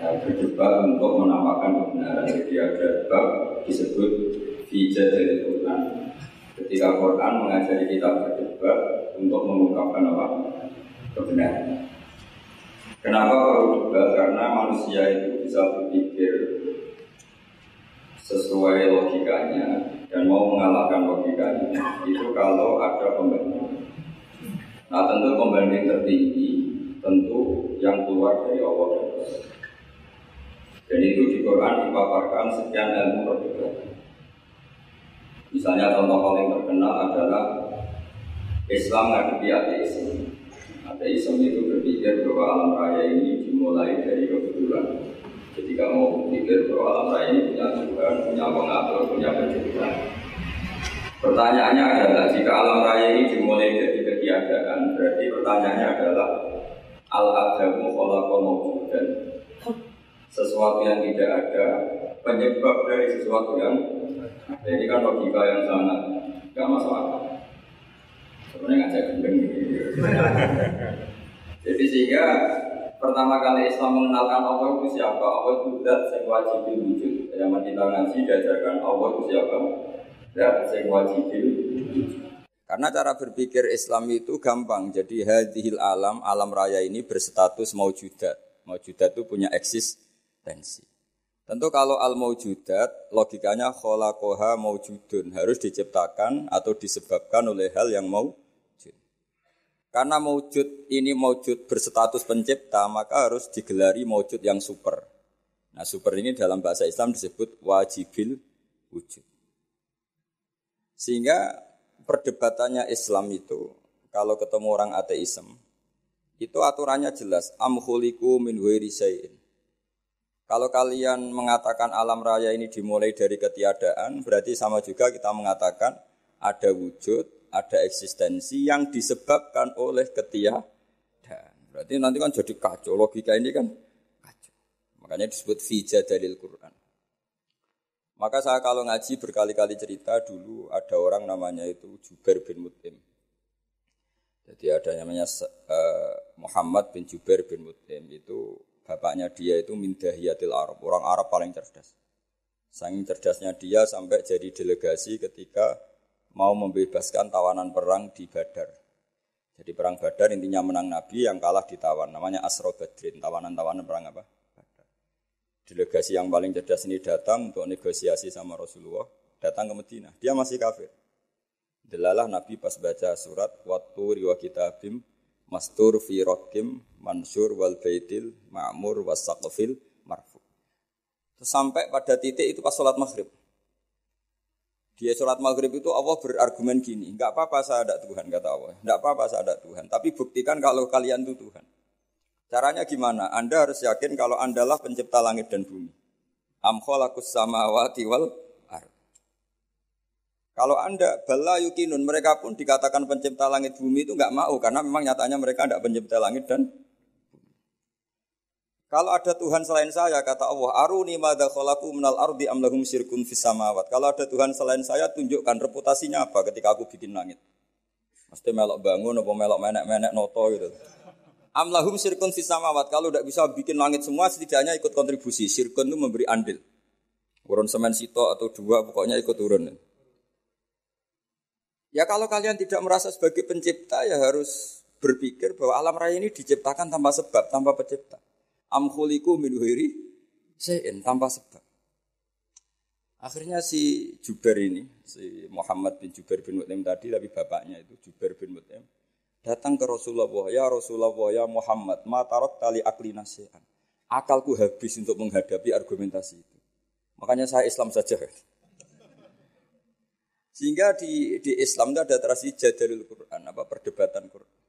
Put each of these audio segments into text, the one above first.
berdebat untuk menampakkan kebenaran. Jadi ada bab disebut Fijah dari Quran. Ketika Quran mengajari kita berdebat untuk mengungkapkan apa? Kebenaran. Kenapa perlu debat? Karena manusia itu bisa berpikir sesuai logikanya dan mau mengalahkan logikanya itu kalau ada pembanding. Nah tentu pembanding tertinggi tentu yang keluar dari Allah dan. Dan itu di Quran dipaparkan sekian ilmu berbeda. Misalnya contoh paling terkenal adalah Islam ngadepi ateisme. Ateisme itu berpikir bahwa alam raya ini dimulai dari kebetulan. Jadi kamu berpikir bahwa alam raya ini punya Tuhan, punya pengatur, punya pencipta. Pertanyaannya adalah jika alam raya ini dimulai dari ketiadaan, berarti pertanyaannya adalah al-adamu khalaqal dan sesuatu yang tidak ada penyebab dari sesuatu yang ada. Ini kan logika yang sangat gak masuk akal. Sebenarnya ngajak gendeng gitu. Jadi sehingga pertama kali Islam mengenalkan Allah itu siapa? Allah itu zat yang wajib wujud. Yang kita ngaji diajarkan Allah itu siapa? Zat yang wajib wujud. Karena cara berpikir Islam itu gampang. Jadi hadhil alam, alam raya ini berstatus maujudat. Maujudat itu punya eksis tensi. Tentu kalau al maujudat logikanya kholaqoha maujudun harus diciptakan atau disebabkan oleh hal yang maujud. Karena maujud ini maujud berstatus pencipta maka harus digelari maujud yang super. Nah super ini dalam bahasa Islam disebut wajibil wujud. Sehingga perdebatannya Islam itu kalau ketemu orang ateisme itu aturannya jelas amhuliku min huiri kalau kalian mengatakan alam raya ini dimulai dari ketiadaan, berarti sama juga kita mengatakan ada wujud, ada eksistensi yang disebabkan oleh ketiadaan. Berarti nanti kan jadi kacau, logika ini kan kacau. Makanya disebut fija dalil Quran. Maka saya kalau ngaji berkali-kali cerita dulu ada orang namanya itu Jubair bin Mut'im. Jadi ada namanya uh, Muhammad bin Jubair bin Mut'im itu Bapaknya dia itu mindahiyatil Arab, orang Arab paling cerdas. Saking cerdasnya dia sampai jadi delegasi ketika mau membebaskan tawanan perang di Badar. Jadi perang Badar intinya menang Nabi yang kalah ditawan. Namanya Asro Badrin, tawanan-tawanan perang apa? Delegasi yang paling cerdas ini datang untuk negosiasi sama Rasulullah. Datang ke Medina. Dia masih kafir. Delalah Nabi pas baca surat Wattu riwa kitabim mastur fi rokim mansur wal baitil ma'mur wasaqfil marfu. Sampai pada titik itu pas sholat maghrib. Dia sholat maghrib itu Allah berargumen gini, nggak apa-apa saya ada Tuhan kata Allah, nggak apa-apa saya ada Tuhan, tapi buktikan kalau kalian itu Tuhan. Caranya gimana? Anda harus yakin kalau Anda lah pencipta langit dan bumi. Am khalaqus samawati wal kalau anda bala yukinun mereka pun dikatakan pencipta langit bumi itu nggak mau karena memang nyatanya mereka tidak pencipta langit dan kalau ada Tuhan selain saya kata Allah aruni madza khalaqu minal ardi am lahum syirkun fis samawat. Kalau ada Tuhan selain saya tunjukkan reputasinya apa ketika aku bikin langit. Mesti melok bangun apa melok menek-menek noto gitu. Am lahum syirkun fis samawat. Kalau tidak bisa bikin langit semua setidaknya ikut kontribusi. Syirkun itu memberi andil. Urun semen sito atau dua pokoknya ikut turun. Ya kalau kalian tidak merasa sebagai pencipta ya harus berpikir bahwa alam raya ini diciptakan tanpa sebab, tanpa pencipta. Amkhuliku min huiri sein tanpa sebab. Akhirnya si Jubair ini, si Muhammad bin Jubair bin Mut'im tadi, tapi bapaknya itu Jubair bin Mut'im, datang ke Rasulullah, ya Rasulullah, ya Muhammad, matarok tali akli nasihan. Akalku habis untuk menghadapi argumentasi itu. Makanya saya Islam saja. Sehingga di, di Islam itu ada tradisi jadalul Quran, apa perdebatan Quran.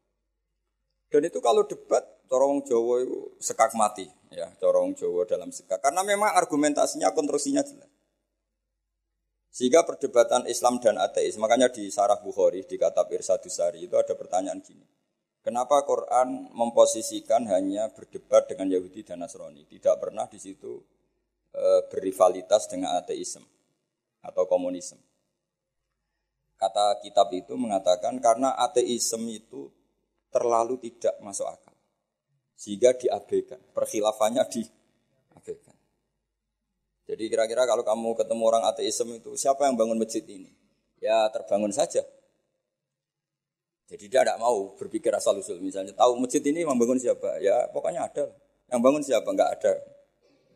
Dan itu kalau debat, corong Jawa itu sekak mati, ya, corong Jawa dalam sekak. Karena memang argumentasinya, konstruksinya jelas. Sehingga perdebatan Islam dan ateis, makanya di Sarah Bukhari, di Katab Irsadusari itu ada pertanyaan gini. Kenapa Quran memposisikan hanya berdebat dengan Yahudi dan Nasrani? Tidak pernah di situ e, berrivalitas dengan ateisme atau komunisme. Kata kitab itu mengatakan karena ateisme itu terlalu tidak masuk akal. Sehingga diabaikan, perkhilafannya diabaikan. Jadi kira-kira kalau kamu ketemu orang ateisme itu, siapa yang bangun masjid ini? Ya terbangun saja. Jadi dia tidak mau berpikir asal usul. Misalnya tahu masjid ini yang bangun siapa? Ya pokoknya ada. Yang bangun siapa? Enggak ada.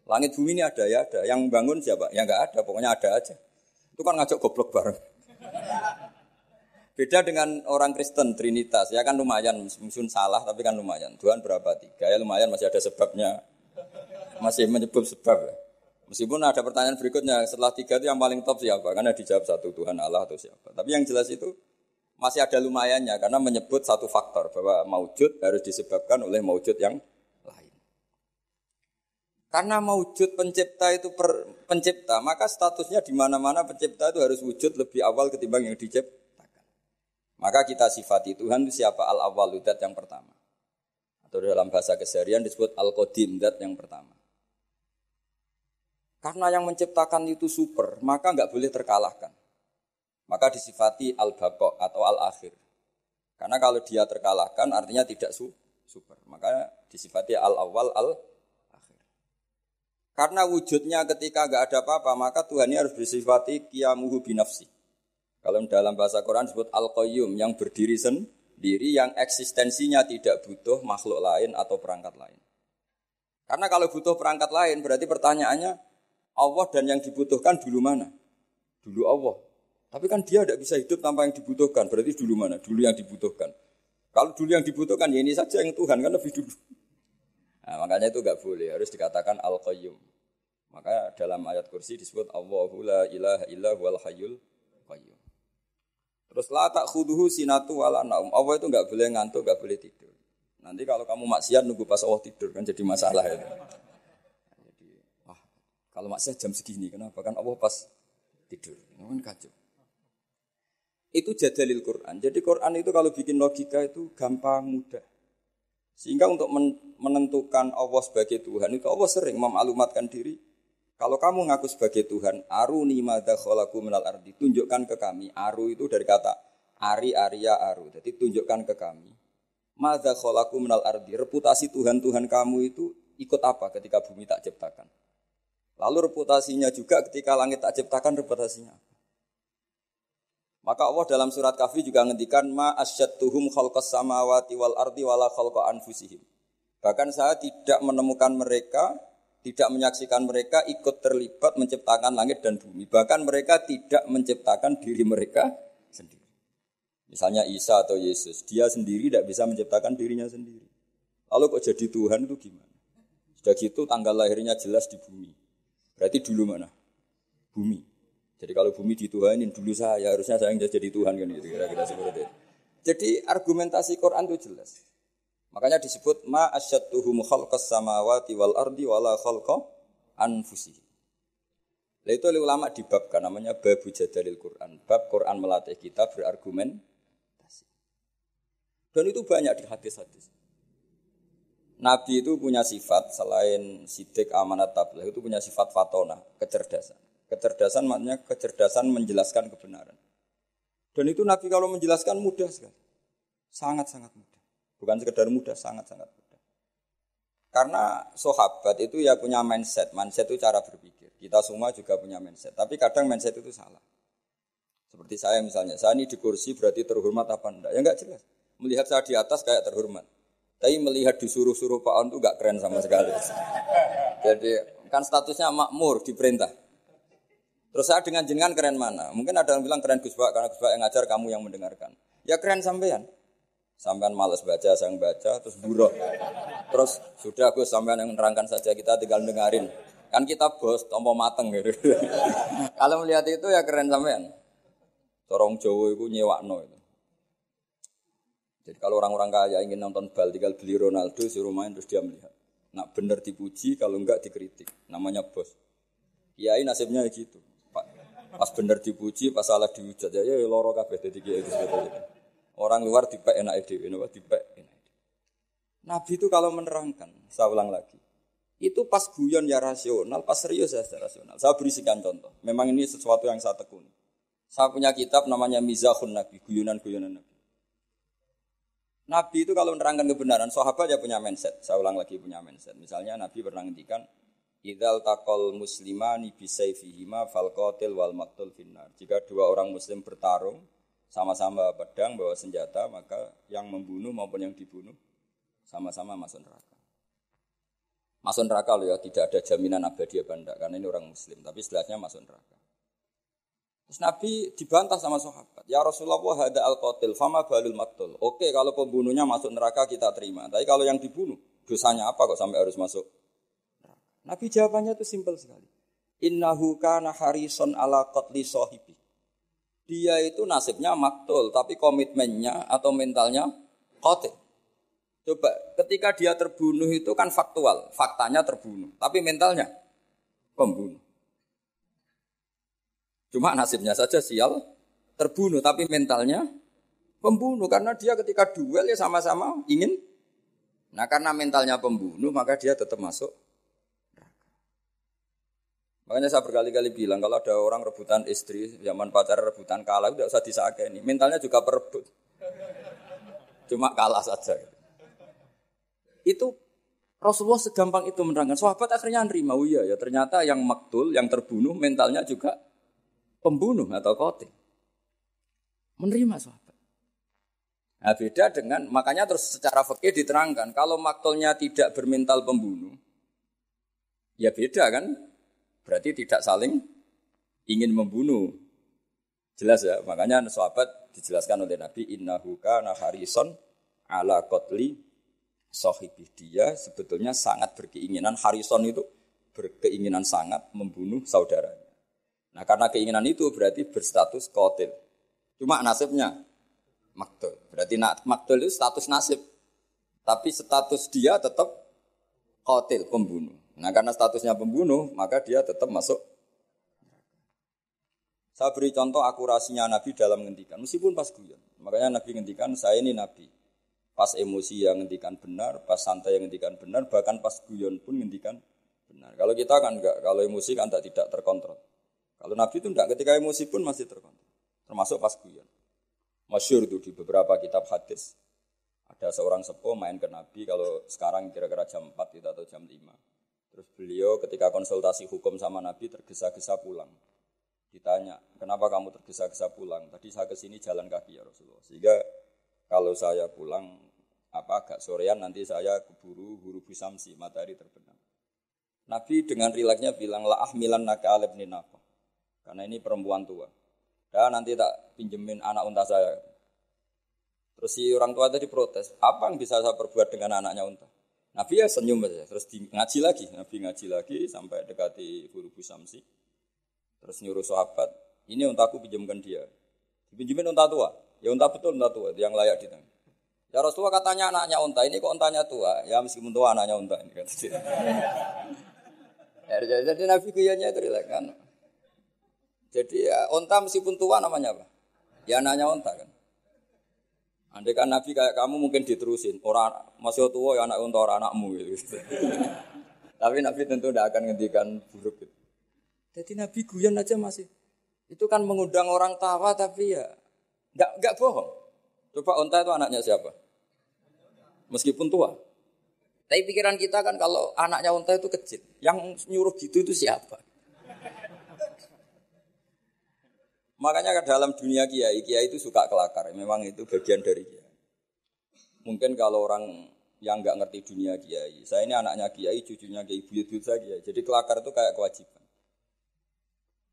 Langit bumi ini ada ya ada. Yang bangun siapa? Ya enggak ada. Pokoknya ada aja. Itu kan ngajak goblok bareng. Beda dengan orang Kristen Trinitas ya kan lumayan mungkin salah tapi kan lumayan. Tuhan berapa tiga ya lumayan masih ada sebabnya. Masih menyebut sebab. Meskipun ada pertanyaan berikutnya, setelah tiga itu yang paling top siapa? Karena dijawab satu Tuhan Allah atau siapa. Tapi yang jelas itu masih ada lumayannya karena menyebut satu faktor bahwa maujud harus disebabkan oleh maujud yang. Karena maujud pencipta itu per, pencipta, maka statusnya di mana-mana pencipta itu harus wujud lebih awal ketimbang yang diciptakan. Maka kita sifati Tuhan itu siapa? Al-awwal yang pertama. Atau dalam bahasa keseharian disebut al-qadim yang pertama. Karena yang menciptakan itu super, maka nggak boleh terkalahkan. Maka disifati al-baqo atau al-akhir. Karena kalau dia terkalahkan artinya tidak su super. Maka disifati al-awwal al-akhir. Karena wujudnya ketika nggak ada apa-apa, maka Tuhan ini harus disifati kiamuhu binafsi. Kalau dalam bahasa Quran disebut al-qayyum yang berdiri sendiri, yang eksistensinya tidak butuh makhluk lain atau perangkat lain. Karena kalau butuh perangkat lain, berarti pertanyaannya, Allah dan yang dibutuhkan dulu mana? Dulu Allah. Tapi kan dia tidak bisa hidup tanpa yang dibutuhkan. Berarti dulu mana? Dulu yang dibutuhkan. Kalau dulu yang dibutuhkan ya ini saja yang Tuhan kan lebih dulu. Nah, makanya itu nggak boleh. Harus dikatakan al qayyum. Maka dalam ayat kursi disebut Allahu la ilaha illa wal hayyul qayyum. Terus la tak khuduhu sinatu wala naum. Allah itu nggak boleh ngantuk, nggak boleh tidur. Nanti kalau kamu maksiat nunggu pas Allah tidur kan jadi masalah itu. Kalau maksiat jam segini, kenapa? Kan Allah pas tidur. Kan kacau. Itu jadalil Quran. Jadi Quran itu kalau bikin logika itu gampang, mudah. Sehingga untuk menentukan Allah sebagai Tuhan itu Allah sering memaklumatkan diri. Kalau kamu ngaku sebagai Tuhan, aruni madha kholaku minal ardi. Tunjukkan ke kami. Aru itu dari kata ari, aria, aru. Jadi tunjukkan ke kami. Madha kholaku minal ardi. Reputasi Tuhan-Tuhan kamu itu ikut apa ketika bumi tak ciptakan. Lalu reputasinya juga ketika langit tak ciptakan reputasinya Maka Allah dalam surat Kahfi juga ngendikan ma asyadtuhum khalqas samawati wal ardi wala khalqa anfusihim. Bahkan saya tidak menemukan mereka, tidak menyaksikan mereka ikut terlibat menciptakan langit dan bumi. Bahkan mereka tidak menciptakan diri mereka sendiri. Misalnya Isa atau Yesus, dia sendiri tidak bisa menciptakan dirinya sendiri. Lalu kok jadi Tuhan itu gimana? Sudah gitu tanggal lahirnya jelas di bumi. Berarti dulu mana? Bumi. Jadi kalau bumi dituhanin dulu saya, harusnya saya yang jadi Tuhan kan gitu kira-kira seperti itu. Jadi argumentasi Quran itu jelas. Makanya disebut ma asyadtuhum khalqas samawati wal ardi wala khalqa anfusi. Nah itu oleh ulama dibabkan namanya babu jadalil Quran. Bab Quran melatih kita berargumentasi. Dan itu banyak di hadis-hadis. Nabi itu punya sifat selain sidik amanat tabligh itu punya sifat fatona, kecerdasan. Kecerdasan maknanya kecerdasan menjelaskan kebenaran. Dan itu Nabi kalau menjelaskan mudah sekali. Sangat-sangat mudah. Bukan sekedar mudah, sangat-sangat mudah. Karena sahabat itu ya punya mindset. Mindset itu cara berpikir. Kita semua juga punya mindset. Tapi kadang mindset itu salah. Seperti saya misalnya, saya ini di kursi berarti terhormat apa enggak? Ya enggak jelas. Melihat saya di atas kayak terhormat. Tapi melihat disuruh-suruh Pak On itu gak keren sama sekali. Jadi kan statusnya makmur diperintah. Terus saya dengan jenengan keren mana? Mungkin ada yang bilang keren Gus Bak karena Gus Bak yang ngajar kamu yang mendengarkan. Ya keren sampean. Sampean males baca, saya baca, terus buruh. Terus sudah Gus sampean yang menerangkan saja kita tinggal dengerin. Kan kita bos, tompo mateng gitu. Kalau melihat itu ya keren sampean. Corong Jawa itu nyewakno itu. Jadi kalau orang-orang kaya ingin nonton bal tinggal beli Ronaldo suruh main terus dia melihat. Nak bener dipuji kalau enggak dikritik. Namanya bos. Kiai nasibnya gitu. Pas bener dipuji, pas salah dihujat ya ya loro kabeh dadi kiai itu Orang luar dipek enak dhewe, napa dipek enak. Nabi itu kalau menerangkan, saya ulang lagi. Itu pas guyon ya rasional, pas serius ya rasional. Saya berisikan contoh. Memang ini sesuatu yang saya tekuni. Saya punya kitab namanya Mizahun Nabi, guyonan-guyonan Nabi. Nabi itu kalau menerangkan kebenaran, sahabat ya punya mindset. Saya ulang lagi punya mindset. Misalnya Nabi pernah ngendikan, Idal takol muslimani bisayfihima fal qatil wal maktul finnar. Jika dua orang muslim bertarung sama-sama pedang bawa senjata, maka yang membunuh maupun yang dibunuh sama-sama masuk neraka. Masuk neraka loh ya, tidak ada jaminan abadi apa enggak, karena ini orang muslim, tapi setelahnya masuk neraka. Terus Nabi dibantah sama sahabat, ya Rasulullah ada al qatil fama balul maktul. Oke, kalau pembunuhnya masuk neraka kita terima, tapi kalau yang dibunuh, dosanya apa kok sampai harus masuk Nabi jawabannya itu simpel sekali. Innahu kana harison ala qatli sahibi. Dia itu nasibnya maktul, tapi komitmennya atau mentalnya qatil. Coba, ketika dia terbunuh itu kan faktual, faktanya terbunuh, tapi mentalnya pembunuh. Cuma nasibnya saja sial, terbunuh, tapi mentalnya pembunuh karena dia ketika duel ya sama-sama ingin. Nah, karena mentalnya pembunuh, maka dia tetap masuk Makanya saya berkali-kali bilang kalau ada orang rebutan istri, zaman pacar rebutan kalah, tidak usah disakeni. Mentalnya juga perebut. Cuma kalah saja. Itu Rasulullah segampang itu menerangkan. Sahabat akhirnya nerima. Oh iya ya ternyata yang maktul, yang terbunuh mentalnya juga pembunuh atau kote. Menerima sahabat. Nah beda dengan, makanya terus secara fakir diterangkan. Kalau maktulnya tidak bermental pembunuh, ya beda kan Berarti tidak saling ingin membunuh. Jelas ya, makanya sahabat dijelaskan oleh Nabi innahu kana harison ala qatli sahibih dia sebetulnya sangat berkeinginan harison itu berkeinginan sangat membunuh saudaranya. Nah karena keinginan itu berarti berstatus kotil. Cuma nasibnya maktul. Berarti maktul itu status nasib. Tapi status dia tetap kotil, pembunuh. Nah karena statusnya pembunuh, maka dia tetap masuk. Saya beri contoh akurasinya Nabi dalam ngendikan, meskipun pas guyon. Makanya Nabi ngendikan, saya ini Nabi. Pas emosi yang ngendikan benar, pas santai yang ngendikan benar, bahkan pas guyon pun ngendikan benar. Kalau kita kan enggak, kalau emosi kan tak tidak terkontrol. Kalau Nabi itu enggak, ketika emosi pun masih terkontrol. Termasuk pas guyon. Masyur itu di beberapa kitab hadis. Ada seorang sepuh main ke Nabi, kalau sekarang kira-kira jam 4 gitu, atau jam 5 Terus beliau ketika konsultasi hukum sama Nabi tergesa-gesa pulang. Ditanya, kenapa kamu tergesa-gesa pulang? Tadi saya ke sini jalan kaki ya Rasulullah. Sehingga kalau saya pulang apa agak sorean nanti saya keburu huru busamsi matahari terbenam. Nabi dengan rilaksnya bilang la ahmilan naka ninako. Karena ini perempuan tua. Dan nanti tak pinjemin anak unta saya. Terus si orang tua tadi protes, apa yang bisa saya perbuat dengan anaknya unta? Nabi ya senyum saja, terus di, ngaji lagi, Nabi ngaji lagi sampai dekati Guru Samsi. Terus nyuruh sahabat, ini untaku pinjamkan dia. Dipinjemin unta tua, ya unta betul unta tua, yang layak di tangan. Ya Rasulullah katanya anaknya unta, ini kok untanya tua? Ya meskipun tua anaknya unta ini kata ya, jadi, jadi Nabi kuyanya itu kan. Jadi ya unta meskipun tua namanya apa? Ya anaknya unta kan. Andai kan Nabi kayak kamu mungkin diterusin. Orang masih tua ya anak untuk orang anakmu gitu. Tapi Nabi tentu tidak akan ngendikan buruk gitu. Jadi Nabi guyon aja masih. Itu kan mengundang orang tawa tapi ya nggak nggak bohong. Coba onta itu anaknya siapa? Meskipun tua. Tapi pikiran kita kan kalau anaknya onta itu kecil. Yang nyuruh gitu itu siapa? Makanya dalam dunia kiai, kiai itu suka kelakar. Memang itu bagian dari kiai. Mungkin kalau orang yang nggak ngerti dunia kiai, saya ini anaknya kiai, cucunya kiai, buyut-buyut saya kiai. Jadi kelakar itu kayak kewajiban.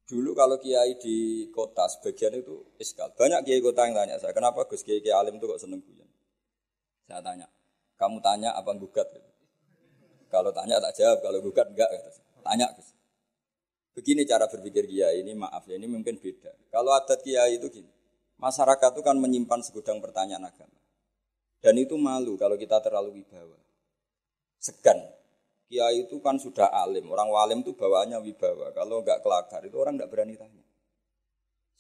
Dulu kalau kiai di kota sebagian itu iskal. Banyak kiai kota yang tanya saya, kenapa Gus kiai kiai alim itu kok seneng guyon? Saya tanya, kamu tanya apa gugat? Kalau tanya tak jawab, kalau gugat enggak. Tanya Gus. Begini cara berpikir kiai ini, maaf ya ini mungkin beda. Kalau adat kiai itu gini, masyarakat itu kan menyimpan segudang pertanyaan agama. Dan itu malu kalau kita terlalu wibawa. Segan, Kiai itu kan sudah alim, orang walim itu bawaannya wibawa. Kalau nggak kelakar itu orang nggak berani tanya.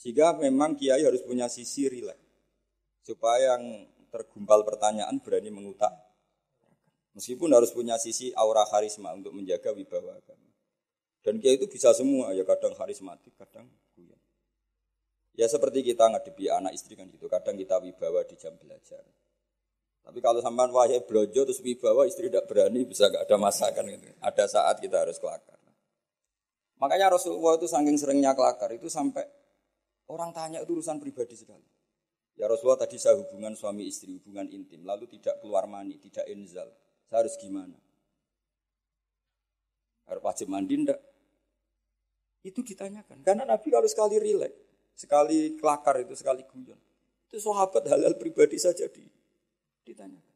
Sehingga memang kiai harus punya sisi rileks supaya yang tergumpal pertanyaan berani mengutak. Meskipun harus punya sisi aura karisma untuk menjaga wibawa agama. Dan kiai itu bisa semua, ya kadang karismatik, kadang guyon. Ya seperti kita ngadepi anak istri kan gitu, kadang kita wibawa di jam belajar. Tapi kalau sampean wahai blojo terus wibawa istri tidak berani bisa gak ada masakan gitu. Ada saat kita harus kelakar. Makanya Rasulullah itu saking seringnya kelakar itu sampai orang tanya itu urusan pribadi sekali. Ya Rasulullah tadi saya hubungan suami istri, hubungan intim, lalu tidak keluar mani, tidak enzal. Saya harus gimana? Harus wajib mandi enggak? Itu ditanyakan. Karena Nabi kalau sekali rileks, sekali kelakar itu, sekali guyon. Itu sahabat halal pribadi saja di Ditanyakan.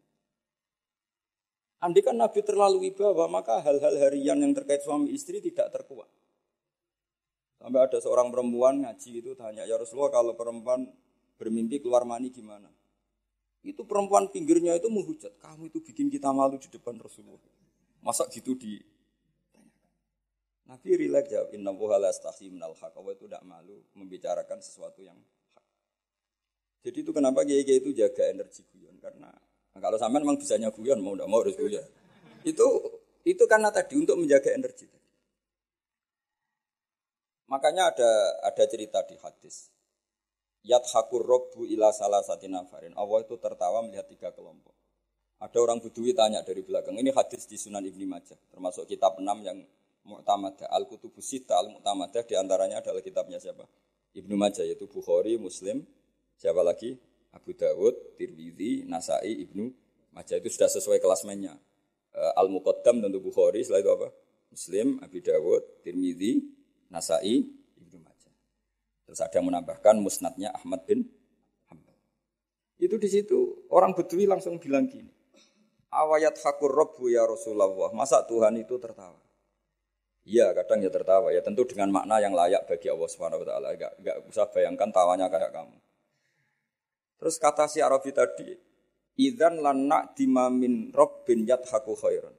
Andai kan Nabi terlalu wibawa, maka hal-hal harian yang terkait suami istri tidak terkuat. Sampai ada seorang perempuan ngaji itu tanya, ya Rasulullah kalau perempuan bermimpi keluar mani gimana? Itu perempuan pinggirnya itu menghujat, kamu itu bikin kita malu di depan Rasulullah. Masa gitu di Nabi rileks jawab, inna wuhala astahi minal. Allah itu tidak malu membicarakan sesuatu yang jadi itu kenapa kiai-kiai itu jaga energi guyon karena nah kalau sampean memang bisanya guyon mau tidak mau harus guyon. Itu itu karena tadi untuk menjaga energi. Makanya ada ada cerita di hadis. Yat hakur robbu ila salah satu nafarin. Allah itu tertawa melihat tiga kelompok. Ada orang budui tanya dari belakang. Ini hadis di Sunan Ibni Majah. Termasuk kitab enam yang Mu'tamadah. Al-Kutubus Sita Al-Mu'tamadah. Di antaranya adalah kitabnya siapa? Ibnu Majah yaitu Bukhari, Muslim, Siapa lagi? Abu Dawud, Tirmidzi, Nasai, Ibnu Majah itu sudah sesuai kelasmennya. Uh, Al-Muqaddam tentu Bukhari, setelah itu apa? Muslim, Abu Dawud, Tirmidzi, Nasai, Ibnu Majah. Terus ada yang menambahkan musnadnya Ahmad bin Hanbal. Itu di situ orang Bedui langsung bilang gini. Awayat hakur robbu ya Rasulullah. Masa Tuhan itu tertawa? Iya, kadang ya tertawa ya tentu dengan makna yang layak bagi Allah Subhanahu wa taala. Enggak enggak usah bayangkan tawanya kayak kamu. Terus kata si Arabi tadi, idan lanak dimamin robbin yadhaku khairan.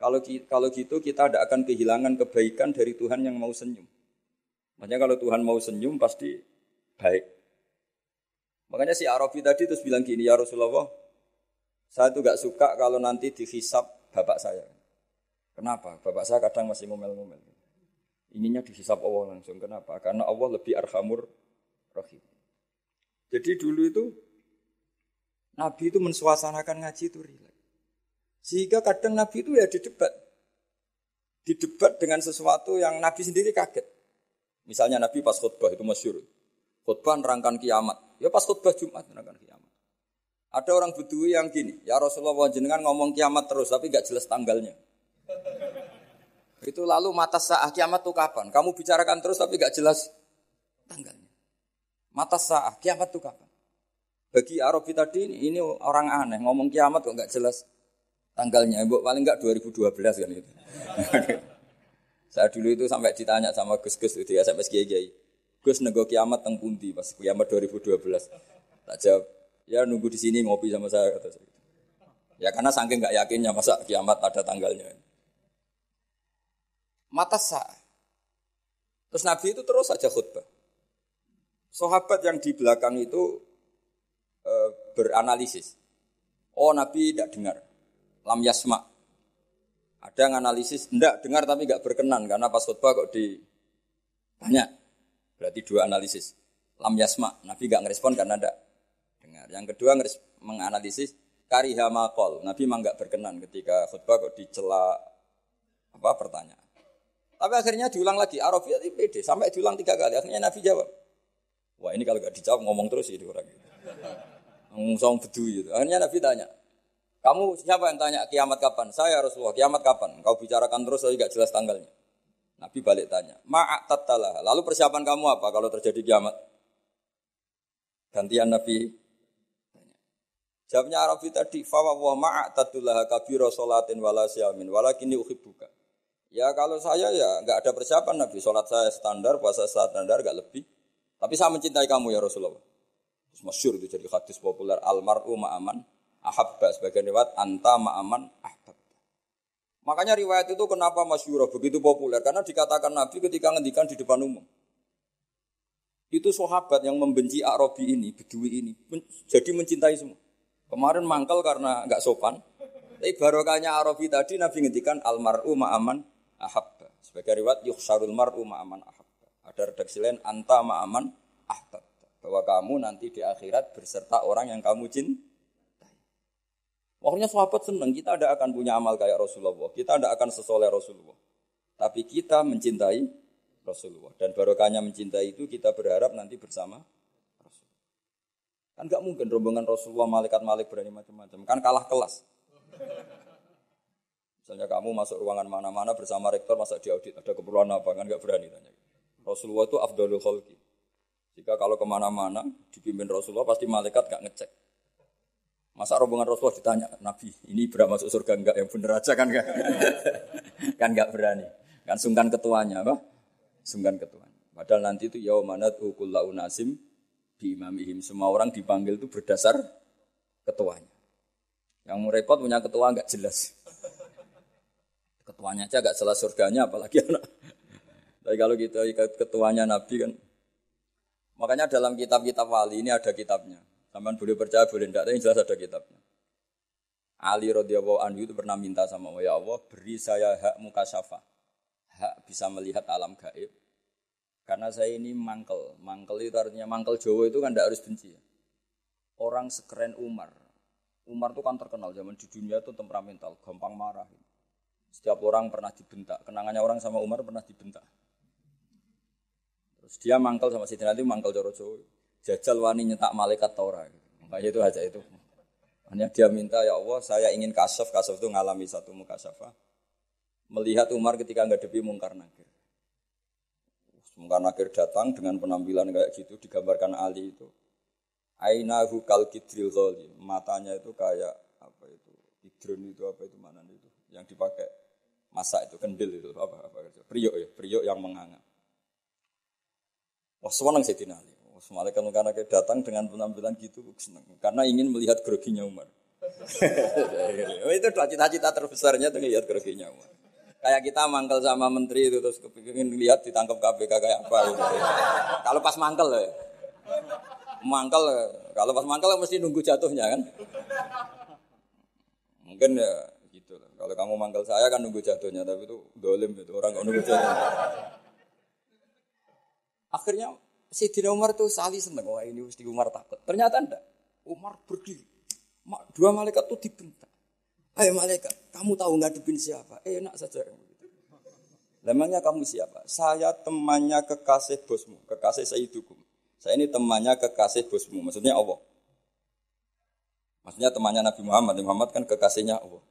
Kalau kalau gitu kita tidak akan kehilangan kebaikan dari Tuhan yang mau senyum. Makanya kalau Tuhan mau senyum pasti baik. Makanya si Arabi tadi terus bilang gini, ya Rasulullah, saya tuh gak suka kalau nanti dihisap bapak saya. Kenapa? Bapak saya kadang masih ngomel-ngomel. Ininya dihisap Allah langsung. Kenapa? Karena Allah lebih arhamur rahim. Jadi dulu itu Nabi itu mensuasanakan ngaji itu rileks. Sehingga kadang Nabi itu ya didebat. Didebat dengan sesuatu yang Nabi sendiri kaget. Misalnya Nabi pas khutbah itu masyur. Khutbah nerangkan kiamat. Ya pas khutbah Jumat nerangkan kiamat. Ada orang bedui yang gini, ya Rasulullah jenengan ngomong kiamat terus tapi gak jelas tanggalnya. Itu lalu mata saat kiamat itu kapan? Kamu bicarakan terus tapi gak jelas tanggalnya. Mata sah, kiamat itu kapan? Bagi Arabi tadi ini, ini orang aneh, ngomong kiamat kok nggak jelas tanggalnya. Ibu paling nggak 2012 kan itu. Saya dulu itu sampai ditanya sama Gus-Gus itu ya sampai Kiai Kiai. Gus nego kiamat teng pundi pas kiamat 2012. Tak jawab, ya nunggu di sini ngopi sama saya. Ya karena saking nggak yakinnya masa kiamat ada tanggalnya. Mata sah. Terus Nabi itu terus saja khutbah. Sahabat yang di belakang itu e, beranalisis. Oh Nabi tidak dengar. Lam yasma. Ada yang analisis, tidak dengar tapi nggak berkenan karena pas khutbah kok di banyak. Berarti dua analisis. Lam yasma, Nabi nggak ngerespon karena tidak dengar. Yang kedua menganalisis kariha makol. Nabi memang nggak berkenan ketika khutbah kok dicela apa pertanyaan. Tapi akhirnya diulang lagi, Arafiyah itu pede, sampai diulang tiga kali. Akhirnya Nabi jawab, Wah ini kalau gak dijawab ngomong terus ini orang itu. Ngomong bedu gitu. Akhirnya Nabi tanya, kamu siapa yang tanya kiamat kapan? Saya Rasulullah, kiamat kapan? Kau bicarakan terus tapi gak jelas tanggalnya. Nabi balik tanya, ma'at tattalah. Lalu persiapan kamu apa kalau terjadi kiamat? Gantian Nabi Jawabnya Arabi tadi, fawa wa ma'at tattalah kabiro solatin wala siyamin walakini uhibbuka. Ya kalau saya ya nggak ada persiapan Nabi, sholat saya standar, puasa standar, nggak lebih. Tapi saya mencintai kamu ya Rasulullah. Terus masyur itu jadi hadis populer, almaru ma'aman ahabba. Sebagian riwayat, anta ma'aman ahbab. Makanya riwayat itu kenapa masyurah begitu populer? Karena dikatakan Nabi ketika ngendikan di depan umum. Itu sahabat yang membenci Arabi ini, Bedui ini, jadi mencintai semua. Kemarin mangkal karena nggak sopan. Tapi barokahnya Arabi tadi Nabi ngendikan almaru ma'aman ahabba. Sebagai riwayat yukhsarul mar'u ma'aman ahabba. Ada redaksi lain anta ma'aman ahbab. Bahwa kamu nanti di akhirat berserta orang yang kamu cintai. Pokoknya sahabat senang, kita tidak akan punya amal kayak Rasulullah. Kita tidak akan sesoleh Rasulullah. Tapi kita mencintai Rasulullah. Dan barokahnya mencintai itu kita berharap nanti bersama Rasulullah. Kan gak mungkin rombongan Rasulullah malaikat-malaikat berani macam-macam. Kan kalah kelas. Misalnya kamu masuk ruangan mana-mana bersama rektor masa diaudit. Ada keperluan apa? Kan gak berani tanya. Rasulullah itu afdalul khalqi. Jika kalau ke mana-mana dipimpin Rasulullah pasti malaikat gak ngecek. Masa rombongan Rasulullah ditanya, Nabi, ini berapa masuk surga enggak? Yang bener aja kan enggak? kan enggak berani. Kan sungkan ketuanya apa? Sungkan ketuanya. Padahal nanti itu yaumanat ukulla unasim di imamihim. Semua orang dipanggil itu berdasar ketuanya. Yang repot punya ketua enggak jelas. Ketuanya aja enggak jelas surganya apalagi anak. Tapi kalau kita ikat ketuanya Nabi kan. Makanya dalam kitab-kitab wali ini ada kitabnya. Taman boleh percaya, boleh tidak, tapi jelas ada kitabnya. Ali radhiyallahu anhu itu pernah minta sama Allah, ya Allah beri saya hak muka syafa, hak bisa melihat alam gaib. Karena saya ini mangkel, mangkel itu artinya mangkel Jawa itu kan tidak harus benci. Ya. Orang sekeren Umar, Umar itu kan terkenal zaman di dunia itu temperamental, gampang marah. Setiap orang pernah dibentak, kenangannya orang sama Umar pernah dibentak. Terus dia mangkel sama Sidina itu mangkel Jawa Jawa jajal wani nyetak malaikat Torah. Makanya itu aja itu. Hanya dia minta ya Allah, saya ingin kasaf, kasaf itu ngalami satu muka syafa. Melihat Umar ketika ngadepi mungkar nakir. Mungkar nakir datang dengan penampilan kayak gitu, digambarkan Ali itu. Ainahu kal kidril. Matanya itu kayak apa itu? Hidron itu apa itu mana itu? Yang dipakai masak itu kendil itu apa apa itu? Priok ya, priok yang menganga. Wah, senang Sayyidina Ali. Malaikat karena datang dengan penampilan gitu senang karena ingin melihat groginya Umar. Oh, itu cita-cita terbesarnya tuh lihat groginya Umar. Kayak kita mangkel sama menteri itu terus kepingin lihat ditangkap KPK kayak apa gitu. Kalau pas mangkel ya. Mangkel kalau pas mangkel mesti nunggu jatuhnya kan. Mungkin ya Kalau kamu mangkel saya kan nunggu jatuhnya tapi itu dolim itu orang nggak nunggu jatuhnya. Akhirnya Sayyidina Umar tuh sali seneng, wah ini mesti Umar takut. Ternyata enggak. Umar berdiri. Dua malaikat tuh dibentak. Ayo malaikat, kamu tahu ngadepin siapa? Eh, enak saja. Lemangnya kamu siapa? Saya temannya kekasih bosmu, kekasih Sayyidukum. Saya ini temannya kekasih bosmu, maksudnya Allah. Maksudnya temannya Nabi Muhammad, Nabi Muhammad kan kekasihnya Allah.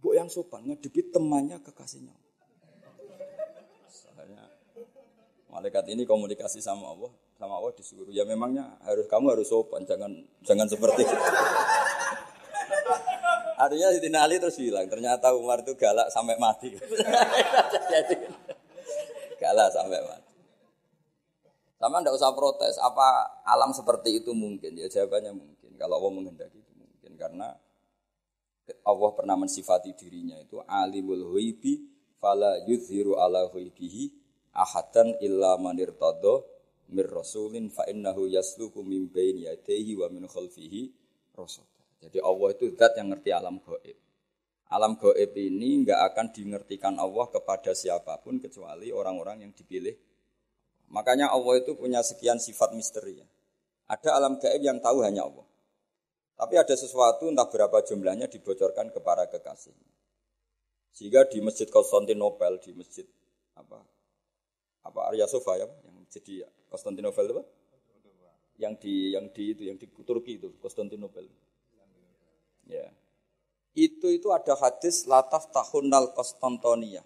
Bu yang sopan, ngadepi temannya kekasihnya Allah. Malaikat ini komunikasi sama Allah, sama Allah disuruh. Ya memangnya harus kamu harus sopan, jangan jangan seperti itu. Artinya Siti Ali terus bilang, ternyata Umar itu galak sampai mati. galak sampai mati. Sama ndak usah protes, apa alam seperti itu mungkin? Ya jawabannya mungkin. Kalau Allah menghendaki itu mungkin karena Allah pernah mensifati dirinya itu alimul huibi fala yuzhiru ala huibihi ahadan illa manir mir rasulin fa innahu yasluku min baini yadayhi wa min khalfihi rasul. Jadi Allah itu zat yang ngerti alam gaib. Alam gaib ini enggak akan dimengertikan Allah kepada siapa pun kecuali orang-orang yang dipilih. Makanya Allah itu punya sekian sifat misteri. Ada alam gaib yang tahu hanya Allah. Tapi ada sesuatu entah berapa jumlahnya dibocorkan kepada kekasihnya. Sehingga di Masjid Konstantinopel, di Masjid apa apa Arya Sofa ya, yang jadi Konstantinopel apa? Yang di yang di itu yang di Turki itu Konstantinopel. Ya. Itu itu ada hadis lataf tahunal Konstantinia.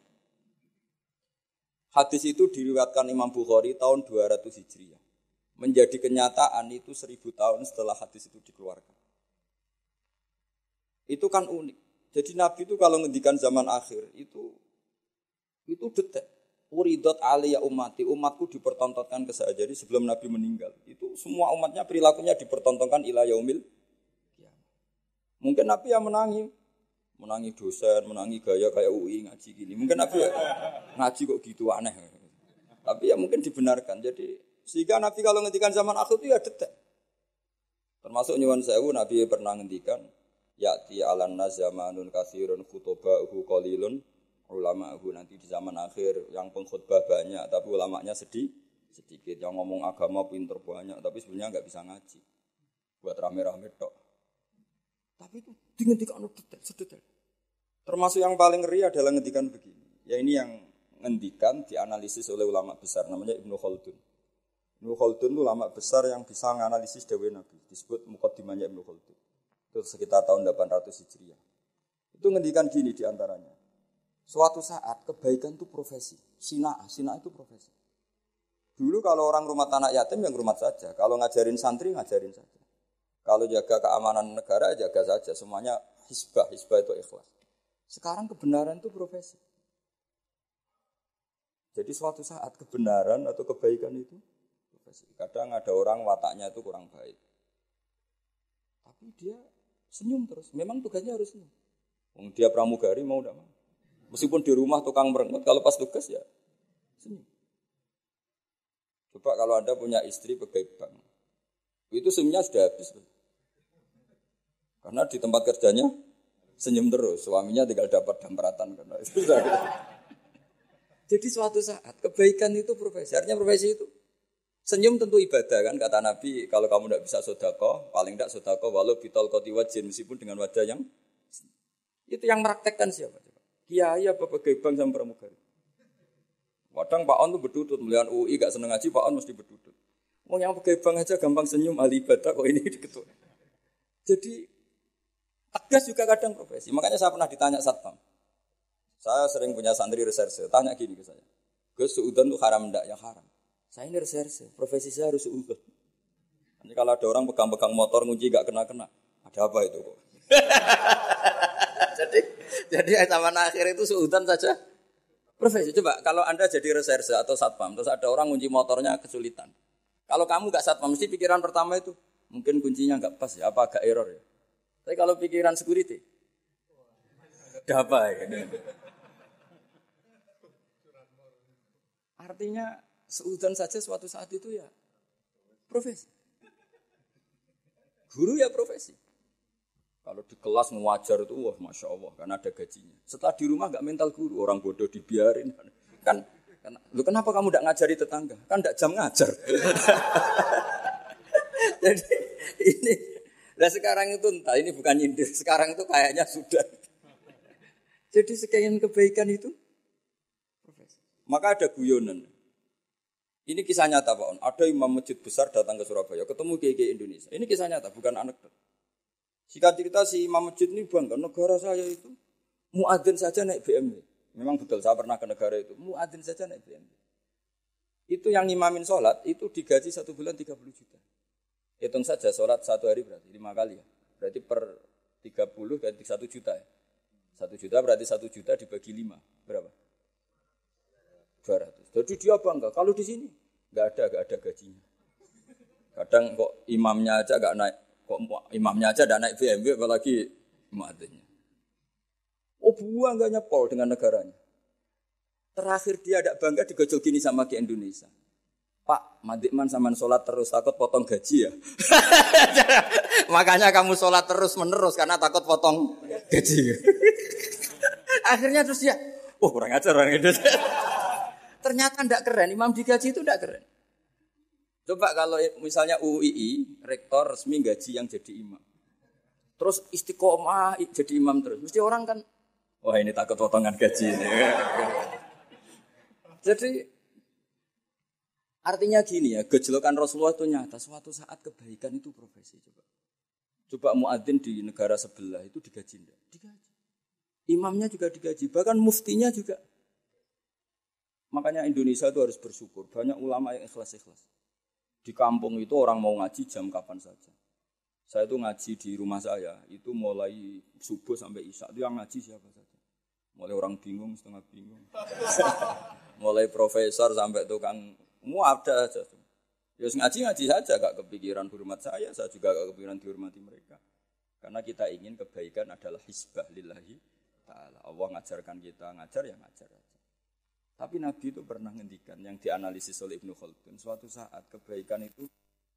Hadis itu diriwatkan Imam Bukhari tahun 200 Hijriah. Menjadi kenyataan itu seribu tahun setelah hadis itu dikeluarkan. Itu kan unik. Jadi Nabi itu kalau ngendikan zaman akhir itu itu detek. Uridot aliyah umati, umatku dipertontonkan ke saya. Jadi sebelum Nabi meninggal, itu semua umatnya perilakunya dipertontonkan ila yaumil. Mungkin Nabi yang menangi, menangi dosen, menangi gaya kayak UI ngaji gini. Mungkin Nabi ya, ngaji kok gitu aneh. Tapi ya mungkin dibenarkan. Jadi sehingga Nabi kalau ngendikan zaman akhir itu ya detek. Termasuk nyuwun sewu Nabi pernah ngendikan ya'ti alan nazamanun kathirun qalilun. Ulama nanti di zaman akhir yang pengkhutbah banyak tapi ulamanya sedih sedikit. Yang ngomong agama pinter banyak tapi sebenarnya nggak bisa ngaji. Buat rame-rame tok. Tapi itu dihentikan detail sedetail. Termasuk yang paling ngeri adalah ngendikan begini. Ya ini yang ngendikan dianalisis oleh ulama besar namanya Ibnu Khaldun. Ibnu Khaldun itu ulama besar yang bisa menganalisis Dewi Nabi. Disebut mukaddimahnya Ibnu Khaldun itu sekitar tahun 800 Hijriah itu ngendikan gini di antaranya Suatu saat kebaikan itu profesi. Sina, sina itu profesi. Dulu kalau orang rumah tanah yatim yang rumah saja. Kalau ngajarin santri ngajarin saja. Kalau jaga keamanan negara jaga saja. Semuanya hisbah, hisbah itu ikhlas. Sekarang kebenaran itu profesi. Jadi suatu saat kebenaran atau kebaikan itu profesi. Kadang ada orang wataknya itu kurang baik. Tapi dia senyum terus. Memang tugasnya harus senyum. Dia pramugari mau tidak mau. Meskipun di rumah tukang merengut, kalau pas tugas ya senyum. Coba kalau Anda punya istri pegawai bank, itu senyumnya sudah habis. Karena di tempat kerjanya senyum terus, suaminya tinggal dapat damperatan karena itu. Jadi suatu saat kebaikan itu profesi, artinya profesi itu senyum tentu ibadah kan kata Nabi kalau kamu tidak bisa sodako paling tidak sodako walau bitol koti wajin meskipun dengan wajah yang itu yang meraktekkan siapa? Kiai apa pegawai bank sama pramugari. Kadang Pak On tuh berdudut, melihat UI gak seneng ngaji, Pak On mesti berdudut. Mau yang pegawai bank aja gampang senyum, ahli ibadah kok ini diketua. Jadi tegas juga kadang profesi. Makanya saya pernah ditanya satpam. Saya sering punya santri reserse, tanya gini ke saya. Gus, suudan tuh haram enggak? Yang haram. Saya ini reserse, profesi saya harus suudan. Nanti kalau ada orang pegang-pegang motor ngunci gak kena-kena, ada apa itu kok? jadi jadi zaman akhir itu seudan saja profesi. Coba kalau Anda jadi reserse atau satpam, terus ada orang kunci motornya kesulitan. Kalau kamu gak satpam, mesti pikiran pertama itu mungkin kuncinya nggak pas ya, apa agak error ya. Tapi kalau pikiran security, ada apa ya? Artinya seudan saja suatu saat itu ya profesi. Guru ya profesi. Kalau di kelas ngajar itu, wah masya Allah, karena ada gajinya. Setelah di rumah nggak mental guru, orang bodoh dibiarin. Kan, kan lu kenapa kamu tidak ngajari tetangga? Kan tidak jam ngajar. Jadi ini, nah sekarang itu entah ini bukan nyindir, sekarang itu kayaknya sudah. Jadi sekian kebaikan itu, maka ada guyonan. Ini kisah nyata Pak On. Ada imam masjid besar datang ke Surabaya, ketemu kiai Indonesia. Ini kisah nyata, bukan anekdot. Jika cerita si Imam Masjid ini bangga, negara saya itu muadzin saja naik BMW. Memang betul, saya pernah ke negara itu. Muadzin saja naik BMW. Itu yang imamin sholat, itu digaji satu bulan 30 juta. Hitung saja sholat satu hari berarti lima kali ya. Berarti per 30 berarti satu juta ya. Satu juta berarti satu juta dibagi lima. Berapa? 200. Jadi dia bangga. Kalau di sini nggak ada, nggak ada gajinya. Kadang kok imamnya aja nggak naik Kok imamnya aja tidak naik BMW apalagi muadzinnya. Oh buah nggak nyepol dengan negaranya. Terakhir dia ada bangga digojol gini sama ke Indonesia. Pak, Madikman sama sholat terus takut potong gaji ya. Makanya kamu sholat terus menerus karena takut potong gaji. Akhirnya terus ya, oh kurang ajar orang Indonesia. Ternyata tidak keren, imam digaji itu tidak keren. Coba kalau misalnya UII, rektor resmi gaji yang jadi imam. Terus istiqomah jadi imam terus. Mesti orang kan, wah ini takut potongan gaji ini. jadi artinya gini ya, gejolokan Rasulullah itu nyata. Suatu saat kebaikan itu profesi. Coba coba muadzin di negara sebelah itu digaji enggak? Digaji. Imamnya juga digaji, bahkan muftinya juga. Makanya Indonesia itu harus bersyukur. Banyak ulama yang ikhlas-ikhlas. Di kampung itu orang mau ngaji jam kapan saja. Saya itu ngaji di rumah saya, itu mulai subuh sampai isya. Itu yang ngaji siapa saja. Mulai orang bingung, setengah bingung. mulai profesor sampai tukang, mau ada aja. Ya ngaji-ngaji saja, gak kepikiran hormat saya, saya juga gak kepikiran dihormati mereka. Karena kita ingin kebaikan adalah hisbah lillahi ta'ala. Allah ngajarkan kita, ngajar ya ngajar aja. Tapi Nabi itu pernah ngendikan yang dianalisis oleh Ibnu Khaldun. Suatu saat kebaikan itu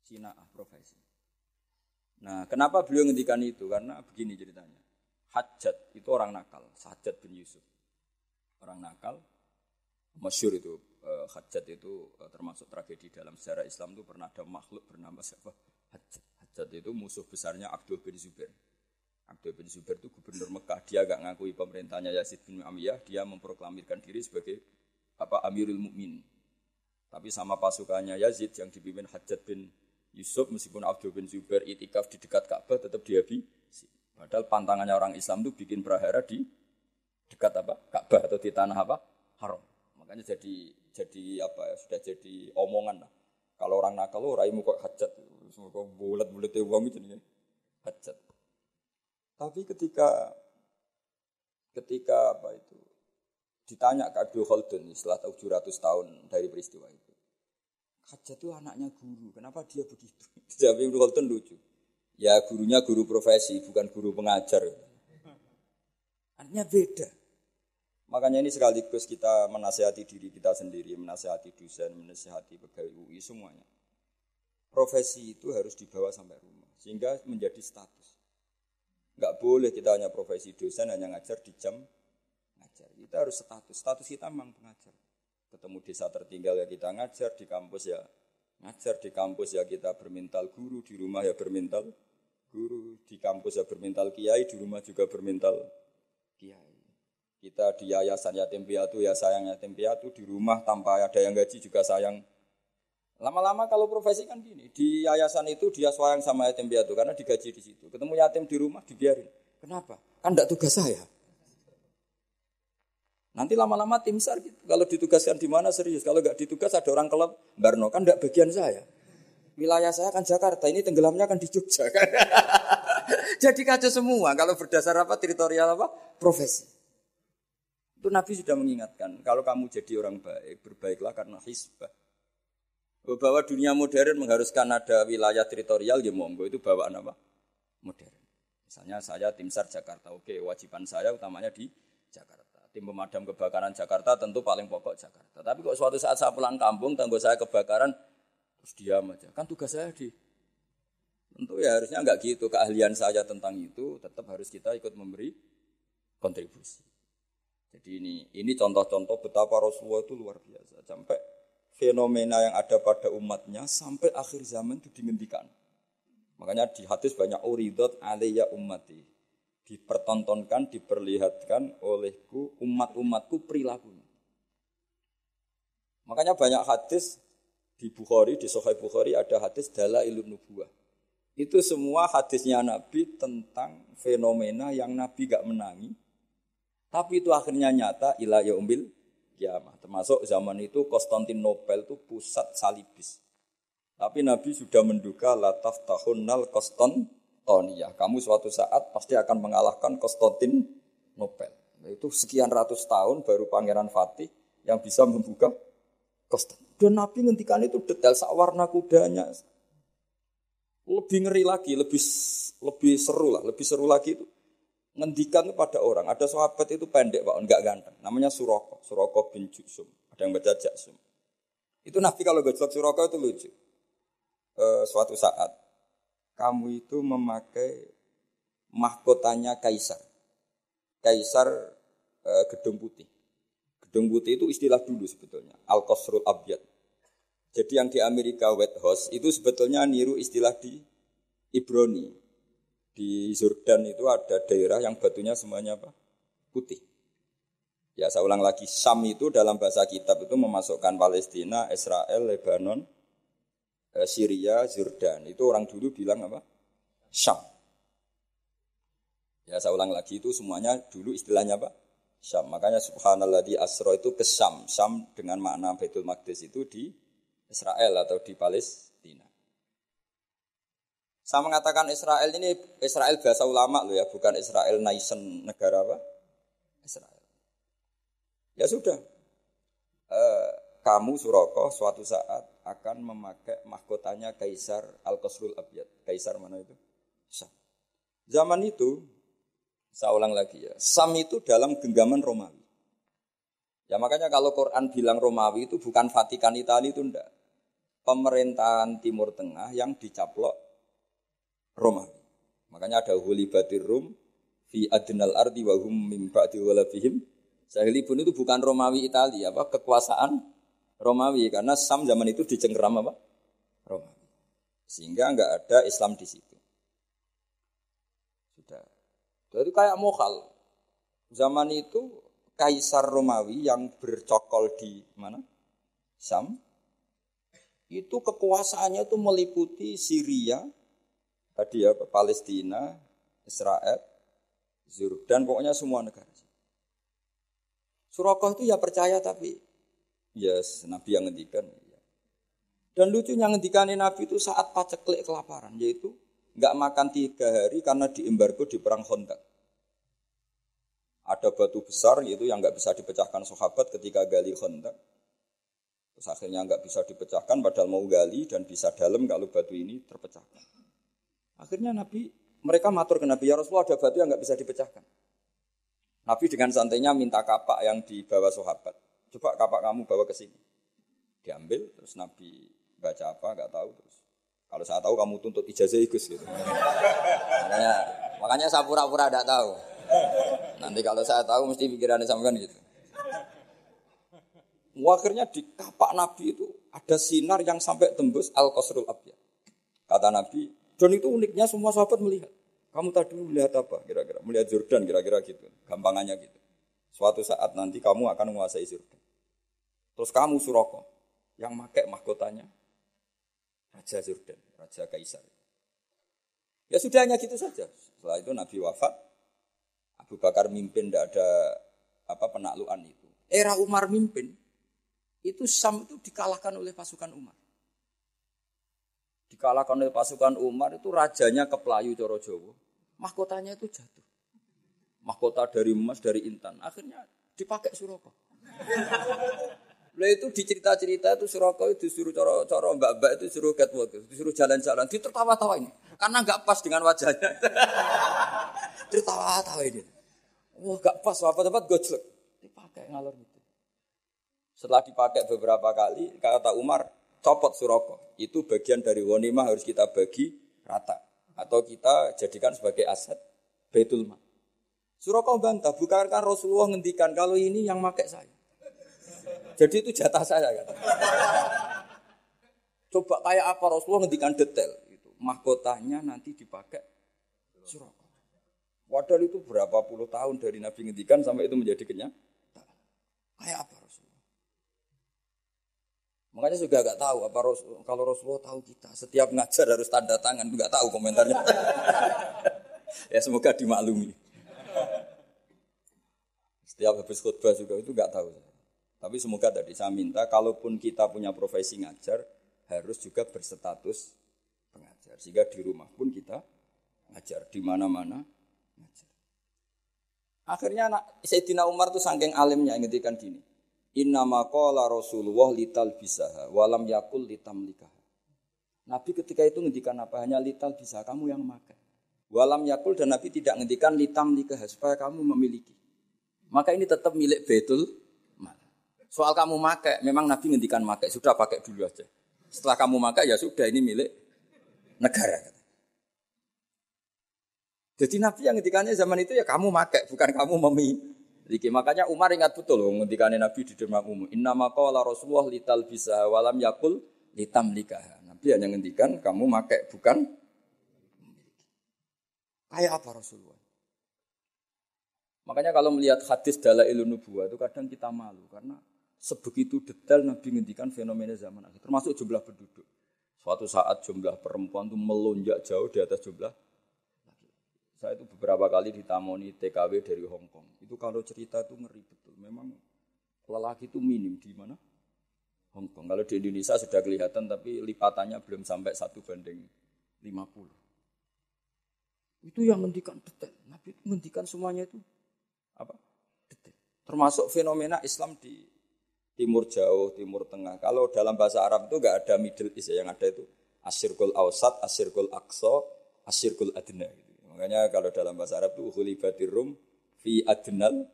sina'ah profesi. Nah, kenapa beliau ngendikan itu? Karena begini ceritanya. Hajat itu orang nakal, Hajat bin Yusuf. Orang nakal, masyur itu uh, Hajat itu uh, termasuk tragedi dalam sejarah Islam itu pernah ada makhluk bernama siapa? Hajat. Hajat itu musuh besarnya Abdul bin Zubair. Abdul bin Zubair itu gubernur Mekah. Dia gak ngakui pemerintahnya Yazid bin Amiyah. Dia memproklamirkan diri sebagai apa Amirul Mukmin. Tapi sama pasukannya Yazid yang dipimpin Hajjat bin Yusuf meskipun Abdul bin Zubair itikaf di dekat Ka'bah tetap dihabisi. Padahal pantangannya orang Islam itu bikin prahara di dekat apa? Ka'bah atau di tanah apa? Haram. Makanya jadi jadi apa ya sudah jadi omongan lah. Kalau orang nakal lo raimu kok hajat, kok bulat-bulat uang itu nih hajat. Tapi ketika ketika apa itu Ditanya ke Abdul Khaldun setelah 700 tahun dari peristiwa itu. Hajat itu anaknya guru, kenapa dia begitu? Jawab Abdul Khaldun lucu. Ya gurunya guru profesi, bukan guru pengajar. Artinya beda. Makanya ini sekaligus kita menasehati diri kita sendiri, menasehati dosen, menasehati pegawai UI semuanya. Profesi itu harus dibawa sampai rumah, sehingga menjadi status. Enggak boleh kita hanya profesi dosen, hanya ngajar di jam Kita harus status. Status kita memang pengajar. Ketemu desa tertinggal ya kita ngajar, di kampus ya ngajar, di kampus ya kita bermental guru, di rumah ya bermental guru, di kampus ya bermental kiai, di rumah juga bermental kiai. Kita di yayasan yatim piatu ya sayang yatim piatu, di rumah tanpa ada yang gaji juga sayang. Lama-lama kalau profesi kan gini, di yayasan itu dia sayang sama yatim piatu karena digaji di situ. Ketemu yatim di rumah dibiarin. Kenapa? Kan tidak tugas saya. Nanti lama-lama tim sar gitu. Kalau ditugaskan di mana serius. Kalau nggak ditugas ada orang kelab, Barno kan nggak bagian saya. Wilayah saya kan Jakarta, ini tenggelamnya kan di Jogja. Jadi kacau semua kalau berdasar apa teritorial apa profesi. Itu Nabi sudah mengingatkan, kalau kamu jadi orang baik, berbaiklah karena hisbah. Bahwa dunia modern mengharuskan ada wilayah teritorial, ya monggo itu bawaan apa? Modern. Misalnya saya tim SAR Jakarta, oke wajiban saya utamanya di Jakarta tim pemadam kebakaran Jakarta tentu paling pokok Jakarta. Tapi kok suatu saat saya pulang kampung, tangguh saya kebakaran, terus diam aja. Kan tugas saya di Tentu ya harusnya enggak gitu. Keahlian saya tentang itu tetap harus kita ikut memberi kontribusi. Jadi ini ini contoh-contoh betapa Rasulullah itu luar biasa. Sampai fenomena yang ada pada umatnya sampai akhir zaman itu dihentikan. Makanya di hadis banyak uridot alaiya ummati dipertontonkan, diperlihatkan olehku umat-umatku perilakunya. Makanya banyak hadis di Bukhari, di Sahih Bukhari ada hadis dala ilmu nubuah. Itu semua hadisnya Nabi tentang fenomena yang Nabi gak menangi. Tapi itu akhirnya nyata ila yaumil kiamah. Termasuk zaman itu Konstantinopel itu pusat salibis. Tapi Nabi sudah menduga lataf tahunnal Konstantinopel Konstantiniyah. Kamu suatu saat pasti akan mengalahkan Konstantin Nobel. Itu sekian ratus tahun baru Pangeran Fatih yang bisa membuka Konstantin. Dan Nabi ngendikan itu detail sawarna kudanya. Lebih ngeri lagi, lebih lebih seru lah, lebih seru lagi itu ngendikan pada orang. Ada sahabat itu pendek pak, enggak ganteng. Namanya Suroko, Suroko bin Jusum. Ada yang baca Jaksum. Itu Nabi kalau gojlok Suroko itu lucu. E, suatu saat kamu itu memakai mahkotanya kaisar. Kaisar e, gedung putih. Gedung putih itu istilah dulu sebetulnya, Al-Qasrul Abyad. Jadi yang di Amerika White House itu sebetulnya niru istilah di Ibrani. Di Jordan itu ada daerah yang batunya semuanya apa? Putih. Ya saya ulang lagi, Sam itu dalam bahasa kitab itu memasukkan Palestina, Israel, Lebanon, Syria, Jordan. Itu orang dulu bilang apa? Syam. Ya saya ulang lagi itu semuanya dulu istilahnya apa? Syam. Makanya subhanallah di asro itu ke Syam. Syam dengan makna Baitul Maqdis itu di Israel atau di Palestina. Saya mengatakan Israel ini Israel bahasa ulama loh ya, bukan Israel nation negara apa? Israel. Ya sudah. E, kamu Suroko suatu saat akan memakai mahkotanya Kaisar Al-Qasrul Abyad. Kaisar mana itu? Syam. Zaman itu saya ulang lagi ya. Sam itu dalam genggaman Romawi. Ya makanya kalau Quran bilang Romawi itu bukan Vatikan Italia itu enggak. Pemerintahan Timur Tengah yang dicaplok Romawi. Makanya ada huli batir Rum fi adnal ardi wa hum mim ba'di walafihim. Sahilibun itu bukan Romawi Italia, apa kekuasaan Romawi karena Sam zaman itu dicengkeram apa? Romawi. Sehingga enggak ada Islam di situ. Jadi kayak mokal. Zaman itu Kaisar Romawi yang bercokol di mana? Sam. Itu kekuasaannya itu meliputi Syria, tadi ya Palestina, Israel, Jordan, pokoknya semua negara. Surakoh itu ya percaya tapi yes, Nabi yang ngendikan. Ya. Dan lucunya ngendikan Nabi itu saat paceklik kelaparan, yaitu nggak makan tiga hari karena diembargo di perang Khandaq. Ada batu besar yaitu yang nggak bisa dipecahkan sahabat ketika gali Khandaq. Terus akhirnya nggak bisa dipecahkan padahal mau gali dan bisa dalam kalau batu ini terpecahkan. Akhirnya Nabi mereka matur ke Nabi ya Rasulullah ada batu yang nggak bisa dipecahkan. Nabi dengan santainya minta kapak yang dibawa sahabat. Coba kapak kamu bawa ke sini. Diambil terus Nabi baca apa nggak tahu terus kalau saya tahu kamu tuntut ijazah igus gitu. makanya, makanya saya pura-pura tidak tahu. Nanti kalau saya tahu mesti pikirannya kan gitu. Akhirnya di kapak Nabi itu ada sinar yang sampai tembus Al-Qasrul Abiyah. Kata Nabi, dan itu uniknya semua sahabat melihat. Kamu tadi melihat apa kira-kira? Melihat Jordan kira-kira gitu. Gampangannya gitu. Suatu saat nanti kamu akan menguasai Jordan. Terus kamu Suroko yang pakai mahkotanya Raja Jordan, Raja Kaisar. Ya sudah hanya gitu saja. Setelah itu Nabi wafat, Abu Bakar mimpin, tidak ada apa penaklukan itu. Era Umar mimpin, itu Sam itu dikalahkan oleh pasukan Umar. Dikalahkan oleh pasukan Umar itu rajanya ke Pelayu Coro Jowo. Mahkotanya itu jatuh. Mahkota dari emas, dari intan. Akhirnya dipakai Suroko. Lah itu di cerita-cerita itu Suraka itu disuruh coro-coro mbak-mbak itu suruh catwalk, disuruh jalan-jalan, ditertawa-tawa ini. Karena nggak pas dengan wajahnya. Tertawa-tawa ini. Wah, nggak pas, apa tempat gojlek. Dipakai ngalor gitu. Setelah dipakai beberapa kali, kata Umar, copot Suraka. Itu bagian dari wanimah harus kita bagi rata. Atau kita jadikan sebagai aset Baitul Mal. Suraka bantah, bukan kan Rasulullah ngendikan kalau ini yang pakai saya. Jadi itu jatah saya kan. Coba kayak apa Rasulullah ngendikan detail itu. Mahkotanya nanti dipakai Suraka. Wadah itu berapa puluh tahun dari Nabi ngendikan sampai itu menjadi kenyang. Kayak apa Rasulullah? Makanya juga gak tahu apa Rasul, kalau Rasulullah tahu kita setiap ngajar harus tanda tangan, nggak tahu komentarnya. ya semoga dimaklumi. Setiap habis khutbah juga itu nggak tahu. Tapi semoga tadi saya minta, kalaupun kita punya profesi ngajar, harus juga berstatus pengajar. Sehingga di rumah pun kita ngajar, di mana-mana ngajar. Akhirnya anak Sayyidina Umar tuh saking alimnya ngetikan gini. Inna maqala Rasulullah lital bisaha walam yakul litam likah. Nabi ketika itu ngendikan apa? Hanya lital bisa kamu yang makan. Walam yakul dan Nabi tidak ngendikan litam likah supaya kamu memiliki. Maka ini tetap milik betul Soal kamu makai, memang Nabi ngendikan makai, sudah pakai dulu aja. Setelah kamu makai ya sudah ini milik negara. Jadi Nabi yang ngendikannya zaman itu ya kamu makai, bukan kamu memiliki. Makanya Umar ingat betul loh ngendikannya Nabi di demak umum. Inna maqala Rasulullah lital bisa walam yakul litam likah. Nabi hanya ngendikan kamu makai, bukan Kayak apa Rasulullah? Makanya kalau melihat hadis dalam ilmu nubuah itu kadang kita malu karena sebegitu detail Nabi ngendikan fenomena zaman akhir, termasuk jumlah penduduk. Suatu saat jumlah perempuan itu melonjak jauh di atas jumlah Saya itu beberapa kali ditamoni TKW dari Hong Kong. Itu kalau cerita itu ngeri betul. Memang lelaki itu minim di mana? Hong Kong. Kalau di Indonesia sudah kelihatan tapi lipatannya belum sampai satu banding 50. Itu yang menghentikan detail. Nabi menghentikan semuanya itu apa? Termasuk fenomena Islam di Timur Jauh, Timur Tengah. Kalau dalam bahasa Arab itu enggak ada Middle East ya, yang ada itu Asyirkul Ausat, Asyirkul Aqsa, Asyirkul Adna. Makanya kalau dalam bahasa Arab itu hulibatir rum fi adnal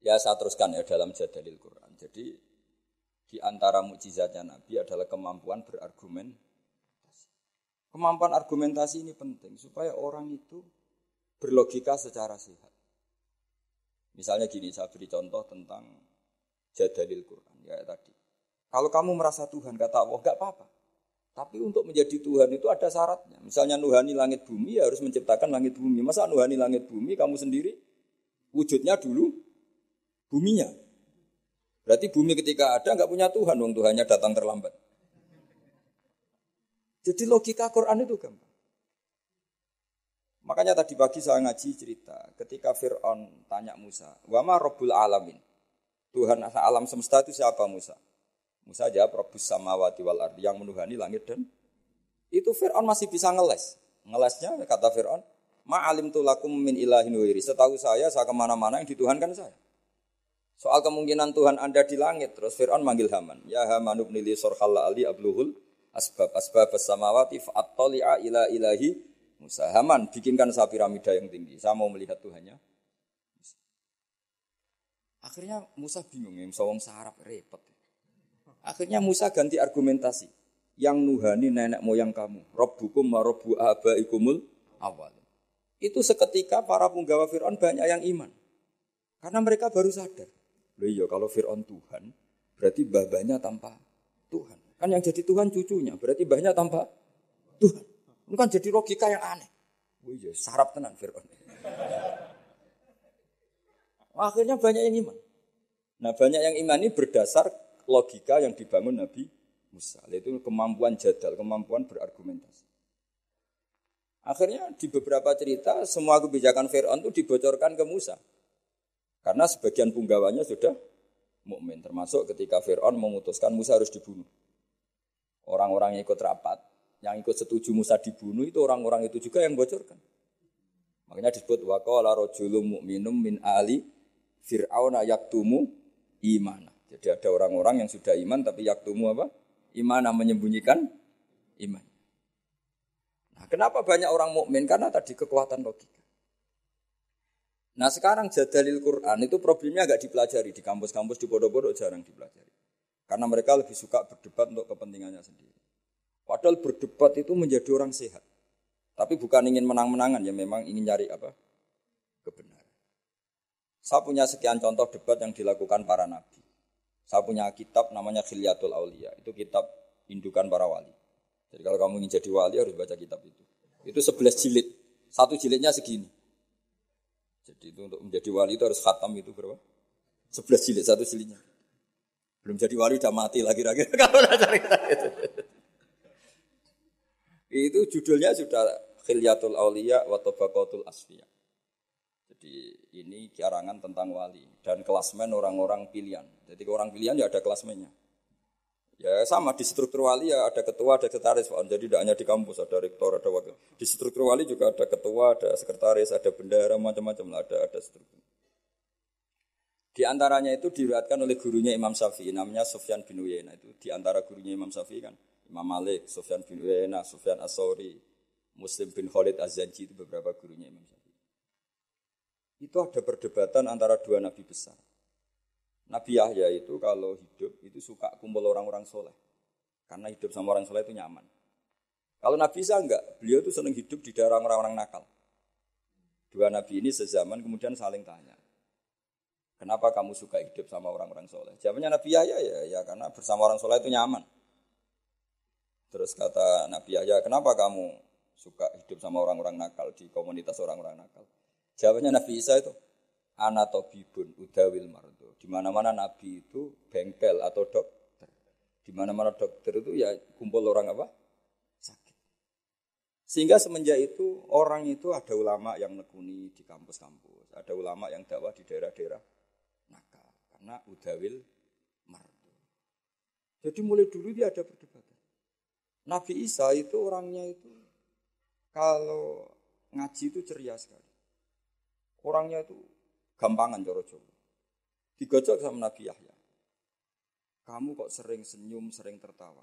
Ya saya teruskan ya dalam jadalil Quran. Jadi di antara mukjizatnya Nabi adalah kemampuan berargumen. Kemampuan argumentasi ini penting supaya orang itu berlogika secara sehat. Misalnya gini, saya beri contoh tentang jadalil Quran ya tadi. Kalau kamu merasa Tuhan kata Allah, nggak apa-apa. Tapi untuk menjadi Tuhan itu ada syaratnya. Misalnya nuhani langit bumi ya harus menciptakan langit bumi. Masa nuhani langit bumi kamu sendiri wujudnya dulu buminya. Berarti bumi ketika ada nggak punya Tuhan, dong Tuhannya datang terlambat. Jadi logika Quran itu gampang. Makanya tadi pagi saya ngaji cerita, ketika Fir'aun tanya Musa, Wama Rabbul Alamin. Tuhan alam semesta itu siapa Musa? Musa jawab Rabbus samawati wal ardi yang menuhani langit dan itu Fir'aun masih bisa ngeles. Ngelesnya kata Fir'aun, Ma'alim tulakum min ilahin wiri. Setahu saya, saya ke mana-mana yang dituhankan saya. Soal kemungkinan Tuhan Anda di langit, terus Fir'aun manggil Haman. Ya Haman sorhalla ali abluhul asbab asbab samawati fa'attali'a ila ilahi Musa. Haman, bikinkan saya piramida yang tinggi. Saya mau melihat Tuhannya. Akhirnya Musa bingung, ya, Musa wong sarap repot. Akhirnya Musa ganti argumentasi. Yang nuhani nenek moyang kamu. Robbukum wa robbu abaikumul awal. Itu seketika para punggawa Fir'aun banyak yang iman. Karena mereka baru sadar. Loh iya kalau Fir'aun Tuhan, berarti babanya tanpa Tuhan. Kan yang jadi Tuhan cucunya, berarti banyak tanpa Tuhan. Ini kan jadi logika yang aneh. Oh iya, sarap tenan Fir'aun. Akhirnya banyak yang iman. Nah banyak yang iman ini berdasar logika yang dibangun Nabi Musa. Itu kemampuan jadal, kemampuan berargumentasi. Akhirnya di beberapa cerita semua kebijakan Fir'aun itu dibocorkan ke Musa. Karena sebagian punggawanya sudah mukmin, termasuk ketika Fir'aun memutuskan Musa harus dibunuh. Orang-orang yang ikut rapat, yang ikut setuju Musa dibunuh itu orang-orang itu juga yang bocorkan. Makanya disebut waqala rajulun mu'minum min ali fir'aun yaktumu imana. Jadi ada orang-orang yang sudah iman tapi yaktumu apa? Iman menyembunyikan iman. Nah, kenapa banyak orang mukmin? Karena tadi kekuatan logika. Nah sekarang jadalil Quran itu problemnya agak dipelajari di kampus-kampus di bodoh-bodoh jarang dipelajari. Karena mereka lebih suka berdebat untuk kepentingannya sendiri. Padahal berdebat itu menjadi orang sehat. Tapi bukan ingin menang-menangan ya memang ingin nyari apa? Kebenaran. Saya punya sekian contoh debat yang dilakukan para nabi. Saya punya kitab namanya Khilyatul Aulia. Itu kitab indukan para wali. Jadi kalau kamu ingin jadi wali harus baca kitab itu. Itu 11 jilid. Satu jilidnya segini. Jadi itu untuk menjadi wali itu harus khatam itu berapa? 11 jilid, satu jilidnya. Belum jadi wali udah mati lagi lagi kalau cari itu. Itu judulnya sudah Khilyatul Aulia wa Tabaqatul Asfiya. Jadi ini kiarangan tentang wali dan kelasmen orang-orang pilihan. Jadi orang pilihan ya ada kelasmennya. Ya sama di struktur wali ya ada ketua, ada sekretaris. Jadi tidak hanya di kampus ada rektor, ada wakil. Di struktur wali juga ada ketua, ada sekretaris, ada bendara, macam-macam lah ada ada struktur. Di antaranya itu diriwayatkan oleh gurunya Imam Syafi'i namanya Sufyan bin Uyainah itu di antara gurunya Imam Syafi'i kan Imam Malik, Sufyan bin Uyainah, Sufyan As-Sauri, Muslim bin Khalid Az-Zanji itu beberapa gurunya Imam Syafi'i itu ada perdebatan antara dua nabi besar. Nabi Yahya itu kalau hidup itu suka kumpul orang-orang soleh. Karena hidup sama orang soleh itu nyaman. Kalau Nabi Isa enggak, beliau itu senang hidup di daerah orang-orang nakal. Dua nabi ini sezaman kemudian saling tanya. Kenapa kamu suka hidup sama orang-orang soleh? Jawabannya Nabi Yahya ya, ya karena bersama orang soleh itu nyaman. Terus kata Nabi Yahya, kenapa kamu suka hidup sama orang-orang nakal di komunitas orang-orang nakal? Jawabannya Nabi Isa itu anatobibun udawil mardo. Di mana-mana Nabi itu bengkel atau dokter. Di mana-mana dokter itu ya kumpul orang apa? Sakit. Sehingga semenjak itu orang itu ada ulama yang nekuni di kampus-kampus, ada ulama yang dakwah di daerah-daerah nakal karena udawil mardu. Jadi mulai dulu dia ada perdebatan. Nabi Isa itu orangnya itu kalau ngaji itu ceria sekali. Orangnya itu gampangan coro Jawa. Digojok sama Nabi Yahya. Kamu kok sering senyum, sering tertawa.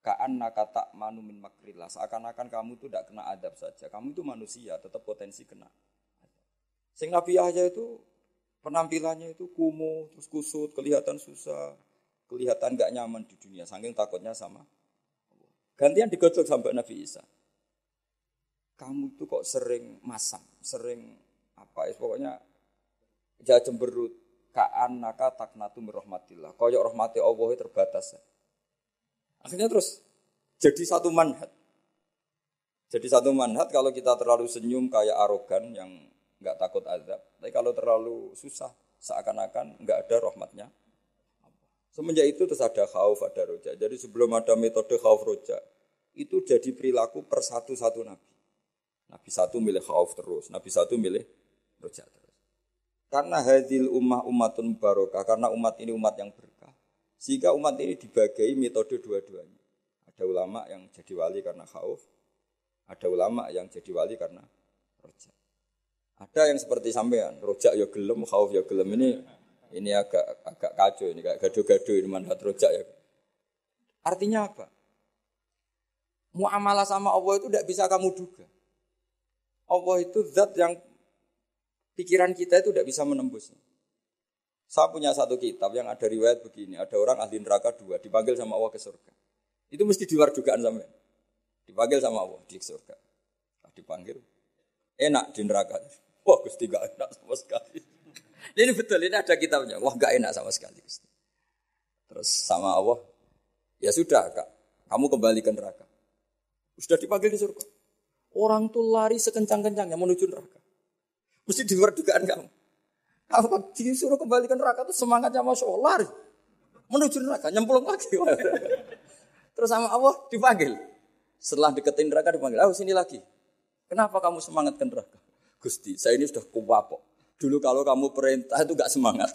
Kaan nakata manu min makrillah. Seakan-akan kamu itu tidak kena adab saja. Kamu itu manusia, tetap potensi kena. Sing Nabi Yahya itu penampilannya itu kumuh, terus kusut, kelihatan susah, kelihatan gak nyaman di dunia. Saking takutnya sama. Gantian digojok sampai Nabi Isa. Kamu itu kok sering masam, sering apa ya pokoknya jangan cemberut kaan naka taknatu mirahmatillah. Koyok rahmati Allah terbatas. Akhirnya terus jadi satu manhat. Jadi satu manhat kalau kita terlalu senyum kayak arogan yang nggak takut azab. Tapi kalau terlalu susah seakan-akan nggak ada rahmatnya. Semenjak itu terus ada khauf, ada roja. Jadi sebelum ada metode khauf roja, itu jadi perilaku per satu-satu nabi. Nabi satu milih khauf terus, nabi satu milih roja terus. Karena hadil ummah umatun barokah, karena umat ini umat yang berkah. Sehingga umat ini dibagai metode dua-duanya. Ada ulama yang jadi wali karena khauf, ada ulama yang jadi wali karena rojak. Ada yang seperti sampean, rojak ya gelem, khauf ya gelem ini ini agak agak kacau ini kayak gaduh-gaduh ini manfaat rojak ya. Artinya apa? Muamalah sama Allah itu tidak bisa kamu duga. Allah itu zat yang pikiran kita itu tidak bisa menembusnya. Saya punya satu kitab yang ada riwayat begini, ada orang ahli neraka dua, dipanggil sama Allah ke surga. Itu mesti di luar dugaan sampai. Dipanggil sama Allah di surga. Dipanggil. Enak di neraka. Wah, Gusti gak enak sama sekali. Ini betul, ini ada kitabnya. Wah, gak enak sama sekali. Terus sama Allah, ya sudah kak, kamu kembali ke neraka. Sudah dipanggil di surga. Orang tuh lari sekencang-kencangnya menuju neraka. Mesti di luar dugaan kamu. Apa disuruh kembalikan neraka itu semangatnya masya Allah lari. Menuju neraka, nyemplung lagi. Terus sama Allah dipanggil. Setelah deketin neraka dipanggil, oh sini lagi. Kenapa kamu semangat ke neraka? Gusti, saya ini sudah kuwapok. Dulu kalau kamu perintah itu gak semangat.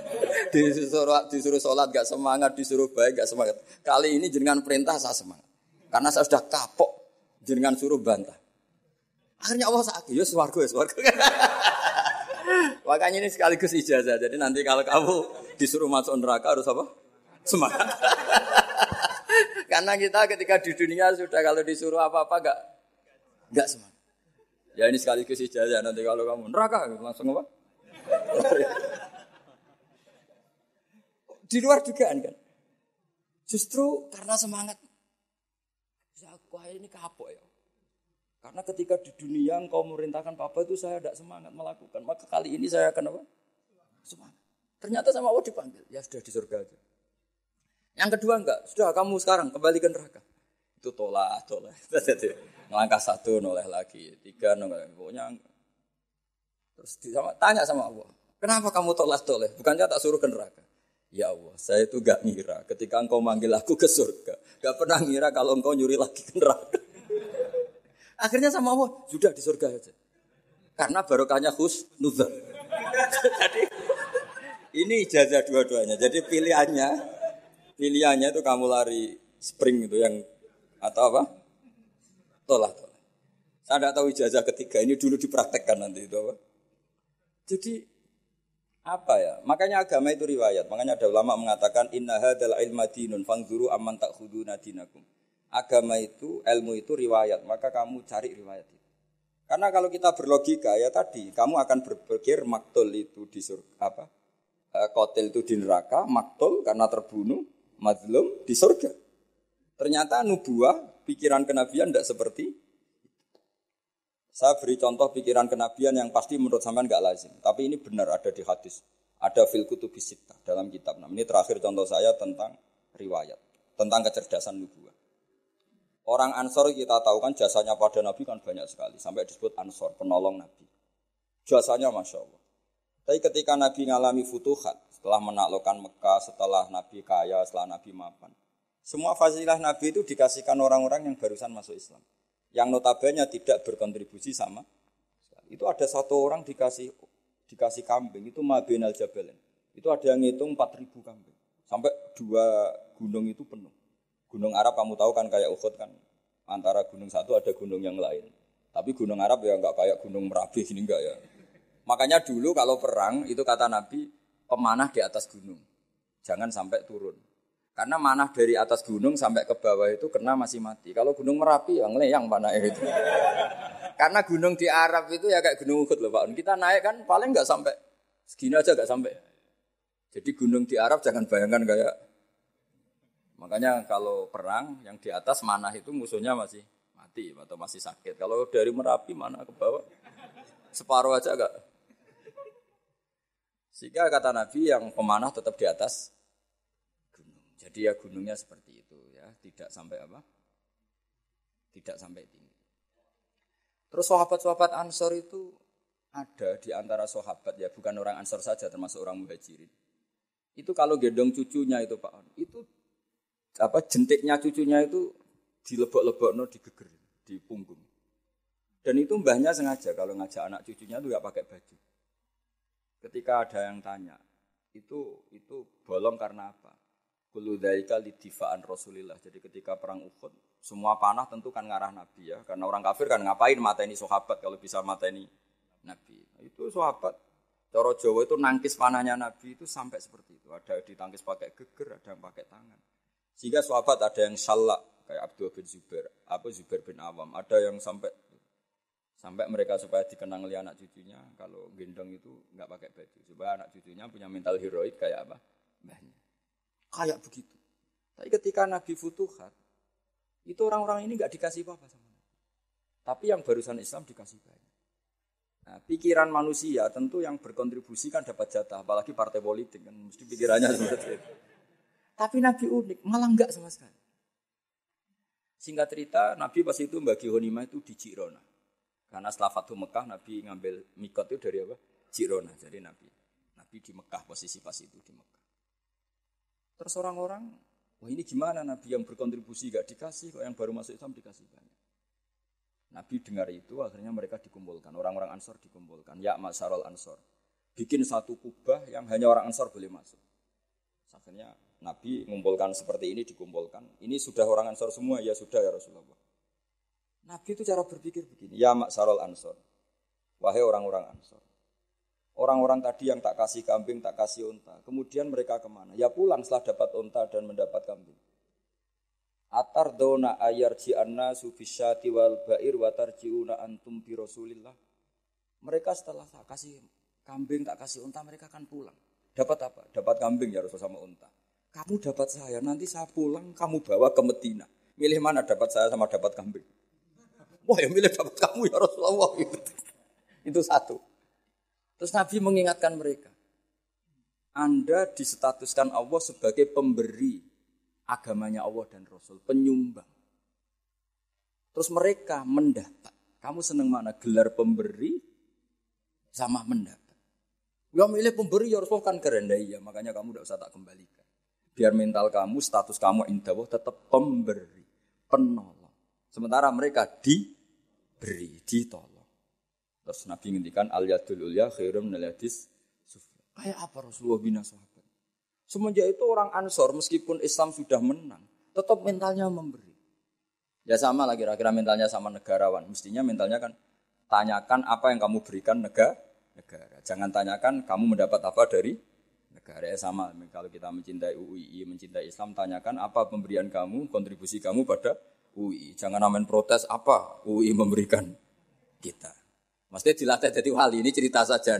disuruh, disuruh sholat gak semangat, disuruh baik gak semangat. Kali ini jenengan perintah saya semangat. Karena saya sudah kapok, jenengan suruh bantah. Akhirnya Allah sakit, ya suarga, ya suarga. Makanya ini sekaligus ijazah. Jadi nanti kalau kamu disuruh masuk neraka harus apa? Semangat. Karena kita ketika di dunia sudah kalau disuruh apa-apa enggak enggak semangat. Ya ini sekaligus ijazah nanti kalau kamu neraka langsung apa? di luar dugaan kan. Justru karena semangat. Ya, aku ini kapok ya. Karena ketika di dunia engkau merintahkan papa itu saya tidak semangat melakukan. Maka kali ini saya akan apa? Semangat. Ternyata sama Allah dipanggil. Ya sudah di surga aja. Yang kedua enggak. Sudah kamu sekarang kembali ke neraka. Itu tolak, tolak. Ngelangkah satu, noleh lagi. Tiga, noleh. Pokoknya Terus sama, tanya sama Allah. Kenapa kamu tolak toleh? Bukannya tak suruh ke neraka. Ya Allah, saya itu gak ngira ketika engkau manggil aku ke surga. Gak pernah ngira kalau engkau nyuri lagi ke neraka. Akhirnya sama Allah, sudah di surga aja. Karena barokahnya khus nuzul. Jadi ini ijazah dua-duanya. Jadi pilihannya, pilihannya itu kamu lari spring itu yang atau apa? Tolak, tolak. Saya tidak tahu ijazah ketiga ini dulu dipraktekkan nanti itu apa? Jadi apa ya? Makanya agama itu riwayat. Makanya ada ulama mengatakan inna hadzal ilma dinun fangzuru amman takhuduna dinakum agama itu, ilmu itu riwayat, maka kamu cari riwayat itu. Karena kalau kita berlogika ya tadi, kamu akan berpikir maktul itu di surga, apa? E, kotel itu di neraka, maktul karena terbunuh, mazlum di surga. Ternyata nubuah, pikiran kenabian tidak seperti saya beri contoh pikiran kenabian yang pasti menurut sampean nggak lazim, tapi ini benar ada di hadis, ada fil kutubisita dalam kitab. Nah, ini terakhir contoh saya tentang riwayat, tentang kecerdasan nubuah. Orang Ansor kita tahu kan jasanya pada Nabi kan banyak sekali. Sampai disebut Ansor, penolong Nabi. Jasanya Masya Allah. Tapi ketika Nabi ngalami futuhat, setelah menaklukkan Mekah, setelah Nabi kaya, setelah Nabi mapan. Semua fasilitas Nabi itu dikasihkan orang-orang yang barusan masuk Islam. yang notabene tidak berkontribusi sama. Itu ada satu orang dikasih dikasih kambing itu Mabinal Jabalen. Itu ada yang ngitung 4000 kambing. Sampai dua gunung itu penuh. Gunung Arab kamu tahu kan kayak Uhud kan. Antara gunung satu ada gunung yang lain. Tapi gunung Arab ya nggak kayak gunung Merapi ini enggak ya. Makanya dulu kalau perang itu kata Nabi pemanah di atas gunung. Jangan sampai turun. Karena manah dari atas gunung sampai ke bawah itu kena masih mati. Kalau gunung Merapi yang ngeleyang panah itu. Karena gunung di Arab itu ya kayak gunung Uhud loh Pak. Kita naik kan paling nggak sampai segini aja nggak sampai. Jadi gunung di Arab jangan bayangkan kayak makanya kalau perang yang di atas manah itu musuhnya masih mati atau masih sakit. Kalau dari Merapi mana ke bawah separuh aja enggak. Sehingga kata Nabi yang pemanah tetap di atas jadi ya gunungnya seperti itu ya, tidak sampai apa? Tidak sampai tinggi. Terus sahabat-sahabat Ansor itu ada di antara sahabat ya, bukan orang Ansor saja termasuk orang Muhajirin. Itu kalau gendong cucunya itu Pak, itu apa jentiknya cucunya itu dilebok-lebok no digeger di punggung. Dan itu mbahnya sengaja kalau ngajak anak cucunya itu nggak pakai baju. Ketika ada yang tanya, itu itu bolong karena apa? Kullu dzaika lidifaan Rasulillah. Jadi ketika perang Uhud, semua panah tentu kan ngarah Nabi ya. Karena orang kafir kan ngapain mata ini sahabat kalau bisa mata ini Nabi. Itu sahabat. Coro Jawa itu nangkis panahnya Nabi itu sampai seperti itu. Ada ditangkis pakai geger, ada yang pakai tangan. Sehingga sahabat ada yang salah kayak Abdul bin Zubair, apa Zubair bin Awam. Ada yang sampai sampai mereka supaya dikenang oleh anak cucunya kalau gendong itu nggak pakai baju supaya anak cucunya punya mental heroik kayak apa mbahnya Kayak begitu. Tapi ketika Nabi futuhat, itu orang-orang ini nggak dikasih apa-apa sama Nabi. Tapi yang barusan Islam dikasih banyak. Nah, pikiran manusia tentu yang berkontribusi kan dapat jatah, apalagi partai politik kan mesti pikirannya seperti itu. Tapi Nabi unik, malah enggak sama sekali. Singkat cerita, Nabi pas itu bagi Honimah itu di Jirona. Karena setelah Fatuh Mekah, Nabi ngambil mikot itu dari apa? Jirona. Jadi Nabi, Nabi di Mekah posisi pas itu di Mekah. Terus orang-orang, wah ini gimana Nabi yang berkontribusi gak dikasih, kok yang baru masuk Islam dikasih banyak. Nabi dengar itu, akhirnya mereka dikumpulkan. Orang-orang Ansor dikumpulkan. Ya Masarul Ansor. Bikin satu kubah yang hanya orang Ansor boleh masuk. Akhirnya Nabi mengumpulkan seperti ini, dikumpulkan. Ini sudah orang Ansor semua? Ya sudah ya Rasulullah. Nabi itu cara berpikir begini. Ya Masarul Ansor. Wahai orang-orang Ansor. Orang-orang tadi yang tak kasih kambing, tak kasih unta. Kemudian mereka ke mana? Ya pulang setelah dapat unta dan mendapat kambing. Atar dona ayar ji'anna sufisyati wal ba'ir watar ji'una antum bi rasulillah. Mereka setelah tak kasih kambing, tak kasih unta, mereka akan pulang. Dapat apa? Dapat kambing ya Rasul sama unta. Kamu dapat saya, nanti saya pulang, kamu bawa ke Medina. Milih mana dapat saya sama dapat kambing? Wah ya milih dapat kamu ya Rasulullah. Itu satu. Terus Nabi mengingatkan mereka. Anda disetatuskan Allah sebagai pemberi agamanya Allah dan Rasul, penyumbang. Terus mereka mendapat. Kamu senang mana? Gelar pemberi sama mendapat. Ya milih pemberi ya Rasul kan keren ya, makanya kamu tidak usah tak kembalikan. Biar mental kamu, status kamu indah tetap pemberi, penolong. Sementara mereka diberi, ditolong. Terus Nabi ngendikan al yadul ulya khairum minal yadis Kayak apa Rasulullah bina sahabat? Semenjak itu orang Ansor meskipun Islam sudah menang, tetap mentalnya memberi. Ya sama lah kira-kira mentalnya sama negarawan. Mestinya mentalnya kan tanyakan apa yang kamu berikan negara. negara. Jangan tanyakan kamu mendapat apa dari negara. Ya sama kalau kita mencintai UII, mencintai Islam, tanyakan apa pemberian kamu, kontribusi kamu pada UI. Jangan amen protes apa UI memberikan kita. Maksudnya dilatih jadi wali ini cerita saja.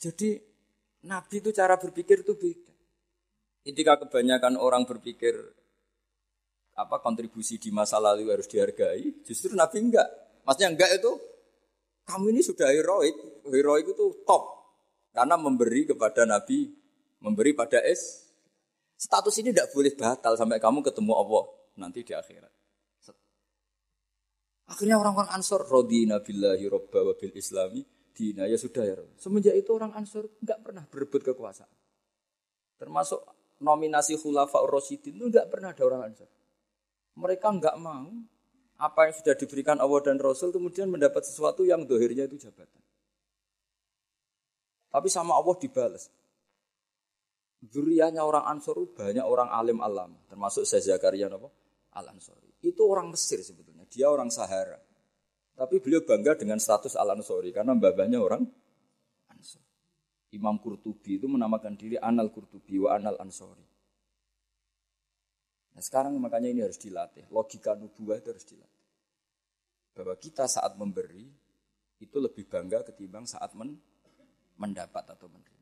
Jadi Nabi itu cara berpikir itu beda. Ketika kebanyakan orang berpikir apa kontribusi di masa lalu harus dihargai, justru Nabi enggak. Maksudnya enggak itu kamu ini sudah heroik, heroik itu top karena memberi kepada Nabi, memberi pada es. Status ini tidak boleh batal sampai kamu ketemu Allah nanti di akhirat. Akhirnya orang-orang Ansor rodina billahi robba wa islami dina ya sudah ya. Semenjak itu orang Ansor nggak pernah berebut kekuasaan. Termasuk nominasi khulafa Rasyidin itu nggak pernah ada orang Ansor. Mereka nggak mau apa yang sudah diberikan Allah dan Rasul kemudian mendapat sesuatu yang dohirnya itu jabatan. Tapi sama Allah dibalas. Durianya orang Ansor banyak orang alim alam, termasuk saya Zakaria? Al Ansori. Itu orang Mesir sebetulnya, dia orang Sahara. Tapi beliau bangga dengan status Al Ansori karena babanya orang Ansor. Imam Qurtubi itu menamakan diri Anal Qurtubi wa Anal Ansori. Nah sekarang makanya ini harus dilatih. Logika nubuah itu harus dilatih. Bahwa kita saat memberi itu lebih bangga ketimbang saat men mendapat atau menerima.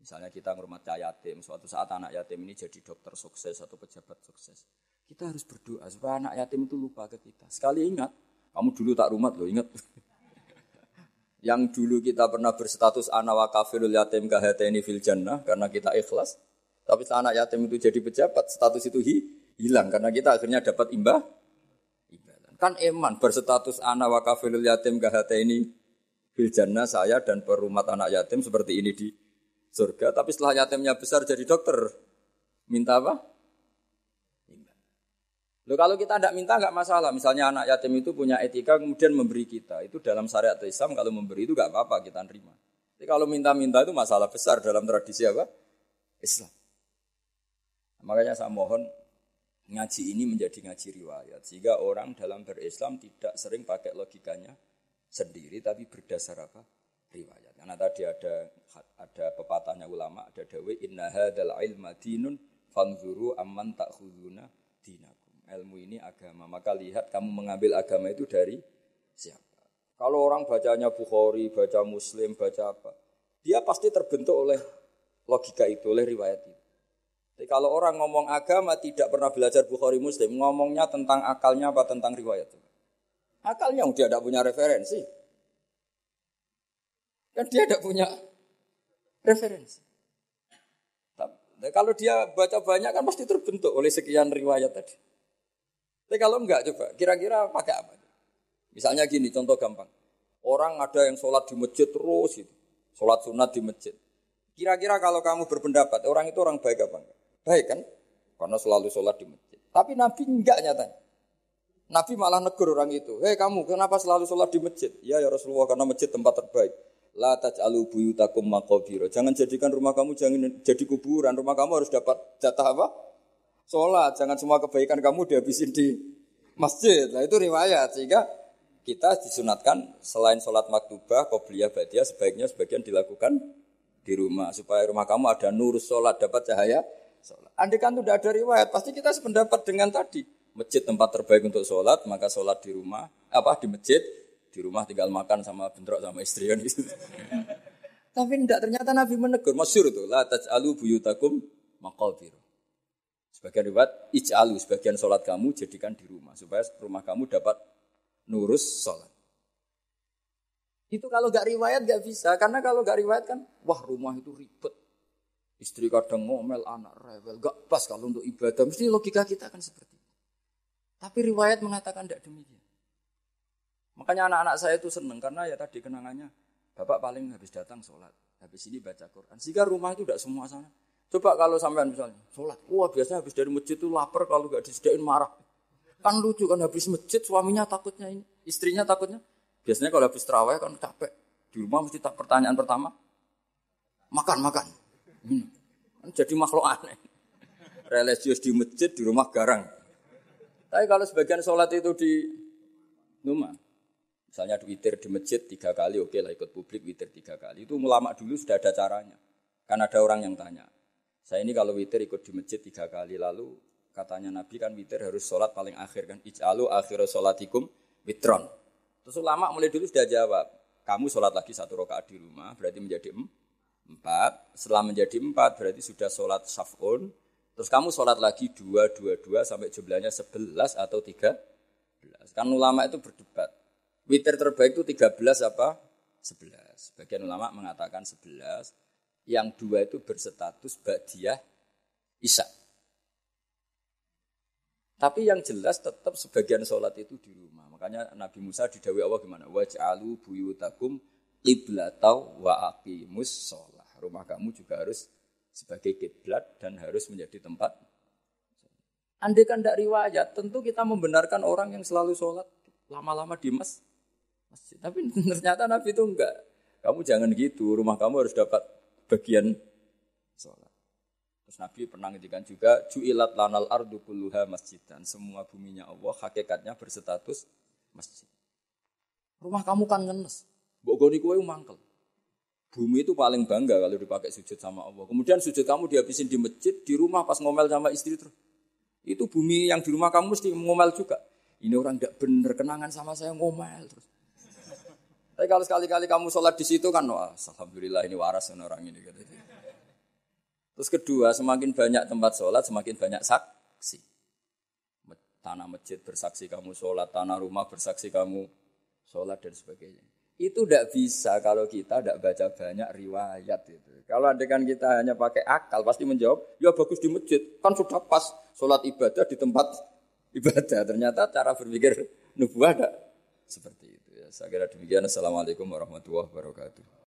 Misalnya kita ngurmat yatim, suatu saat anak yatim ini jadi dokter sukses atau pejabat sukses. Kita harus berdoa supaya anak yatim itu lupa ke kita. Sekali ingat, kamu dulu tak rumat loh, ingat. Yang dulu kita pernah berstatus anak wa kafirul yatim kahateni fil jannah karena kita ikhlas. Tapi setelah anak yatim itu jadi pejabat, status itu hi, hilang karena kita akhirnya dapat imbah. Kan eman berstatus anak wa kafirul yatim kahateni fil jannah saya dan perumat anak yatim seperti ini di surga, tapi setelah yatimnya besar jadi dokter, minta apa? Loh kalau kita tidak minta nggak masalah. Misalnya anak yatim itu punya etika kemudian memberi kita, itu dalam syariat Islam kalau memberi itu nggak apa-apa kita terima. Tapi kalau minta-minta itu masalah besar dalam tradisi apa? Islam. Makanya saya mohon ngaji ini menjadi ngaji riwayat sehingga orang dalam berislam tidak sering pakai logikanya sendiri tapi berdasar apa? riwayat. Karena tadi ada ada pepatahnya ulama, ada dawe inna hadzal ilma dinun fanzuru amman ta'khuduna dinakum. Ilmu ini agama, maka lihat kamu mengambil agama itu dari siapa. Kalau orang bacanya Bukhari, baca Muslim, baca apa, dia pasti terbentuk oleh logika itu, oleh riwayat itu. Jadi kalau orang ngomong agama tidak pernah belajar Bukhari Muslim, ngomongnya tentang akalnya apa tentang riwayat itu. Akalnya dia tidak punya referensi. Kan dia tidak punya referensi. Tapi, kalau dia baca banyak kan pasti terbentuk oleh sekian riwayat tadi. Tapi kalau enggak coba, kira-kira pakai apa? Misalnya gini, contoh gampang. Orang ada yang sholat di masjid terus itu. Sholat sunat di masjid. Kira-kira kalau kamu berpendapat, orang itu orang baik apa enggak? Baik kan? Karena selalu sholat di masjid. Tapi Nabi enggak nyatanya. Nabi malah negur orang itu. Hei kamu, kenapa selalu sholat di masjid? Ya ya Rasulullah, karena masjid tempat terbaik. La taj'alu buyutakum maqabira. Jangan jadikan rumah kamu jangan jadi kuburan. Rumah kamu harus dapat jatah apa? Sholat. Jangan semua kebaikan kamu dihabisin di masjid. Nah itu riwayat. Sehingga kita disunatkan selain sholat maktubah, qobliyah, badiah, sebaiknya sebagian dilakukan di rumah. Supaya rumah kamu ada nur sholat, dapat cahaya sholat. Andai kan tidak ada riwayat, pasti kita sependapat dengan tadi. Masjid tempat terbaik untuk sholat, maka sholat di rumah, apa di masjid, di rumah tinggal makan sama bentrok sama istri kan gitu. Tapi tidak ternyata Nabi menegur, masyur itu, la taj'alu buyutakum maqabir. Sebagian riwayat, ij'alu, sebagian sholat kamu jadikan di rumah, supaya rumah kamu dapat nurus sholat. Itu kalau gak riwayat gak bisa, karena kalau gak riwayat kan, wah rumah itu ribet. Istri kadang ngomel, anak rewel, gak pas kalau untuk ibadah. Mesti logika kita kan seperti itu. Tapi riwayat mengatakan tidak demikian. Makanya anak-anak saya itu seneng karena ya tadi kenangannya bapak paling habis datang sholat, habis ini baca Quran. Sehingga rumah itu tidak semua sana. Coba kalau sampean misalnya sholat, wah biasanya habis dari masjid itu lapar kalau nggak disediain marah. Kan lucu kan habis masjid suaminya takutnya ini, istrinya takutnya. Biasanya kalau habis terawih kan capek. Di rumah mesti tak pertanyaan pertama, makan makan. Hmm. Kan jadi makhluk aneh. Religius di masjid, di rumah garang. Tapi kalau sebagian sholat itu di rumah, Misalnya witir di masjid tiga kali, oke lah ikut publik witir tiga kali. Itu ulama dulu sudah ada caranya. Kan ada orang yang tanya, saya ini kalau witir ikut di masjid tiga kali, lalu katanya Nabi kan witir harus sholat paling akhir kan. Ij'alu akhir sholatikum witron. Terus ulama mulai dulu sudah jawab, kamu sholat lagi satu rakaat di rumah, berarti menjadi empat. Setelah menjadi empat, berarti sudah sholat saf'un. Terus kamu sholat lagi dua, dua, dua, sampai jumlahnya sebelas atau tiga belas. Kan ulama itu berdebat. Witir terbaik itu 13 apa? 11. Sebagian ulama mengatakan 11. Yang dua itu berstatus Ba'diyah Isya. Tapi yang jelas tetap sebagian sholat itu di rumah. Makanya Nabi Musa didawi Allah gimana? Waj'alu buyutakum qiblatau wa aqimus sholah. Rumah kamu juga harus sebagai kiblat dan harus menjadi tempat. Andai kan tidak riwayat, tentu kita membenarkan orang yang selalu sholat lama-lama di mas, masjid. Tapi ternyata Nabi itu enggak. Kamu jangan gitu, rumah kamu harus dapat bagian sholat. Terus Nabi pernah ngedikan juga, ju'ilat lanal ardu kulluha masjid. Dan semua buminya Allah, hakikatnya berstatus masjid. Rumah kamu kan ngenes. Bogoni kue mangkel. Bumi itu paling bangga kalau dipakai sujud sama Allah. Kemudian sujud kamu dihabisin di masjid, di rumah pas ngomel sama istri terus. Itu bumi yang di rumah kamu mesti ngomel juga. Ini orang tidak benar kenangan sama saya ngomel terus. Tapi kalau sekali-kali kamu sholat di situ kan, wah, alhamdulillah ini waras orang ini. Gitu. Terus kedua, semakin banyak tempat sholat, semakin banyak saksi. Tanah masjid bersaksi kamu sholat, tanah rumah bersaksi kamu sholat dan sebagainya. Itu tidak bisa kalau kita tidak baca banyak riwayat itu. Kalau adegan kita hanya pakai akal, pasti menjawab, ya bagus di masjid, kan sudah pas sholat ibadah di tempat ibadah. Ternyata cara berpikir nubuah ada seperti itu. Ya, saya kira demikian. Assalamualaikum warahmatullahi wabarakatuh.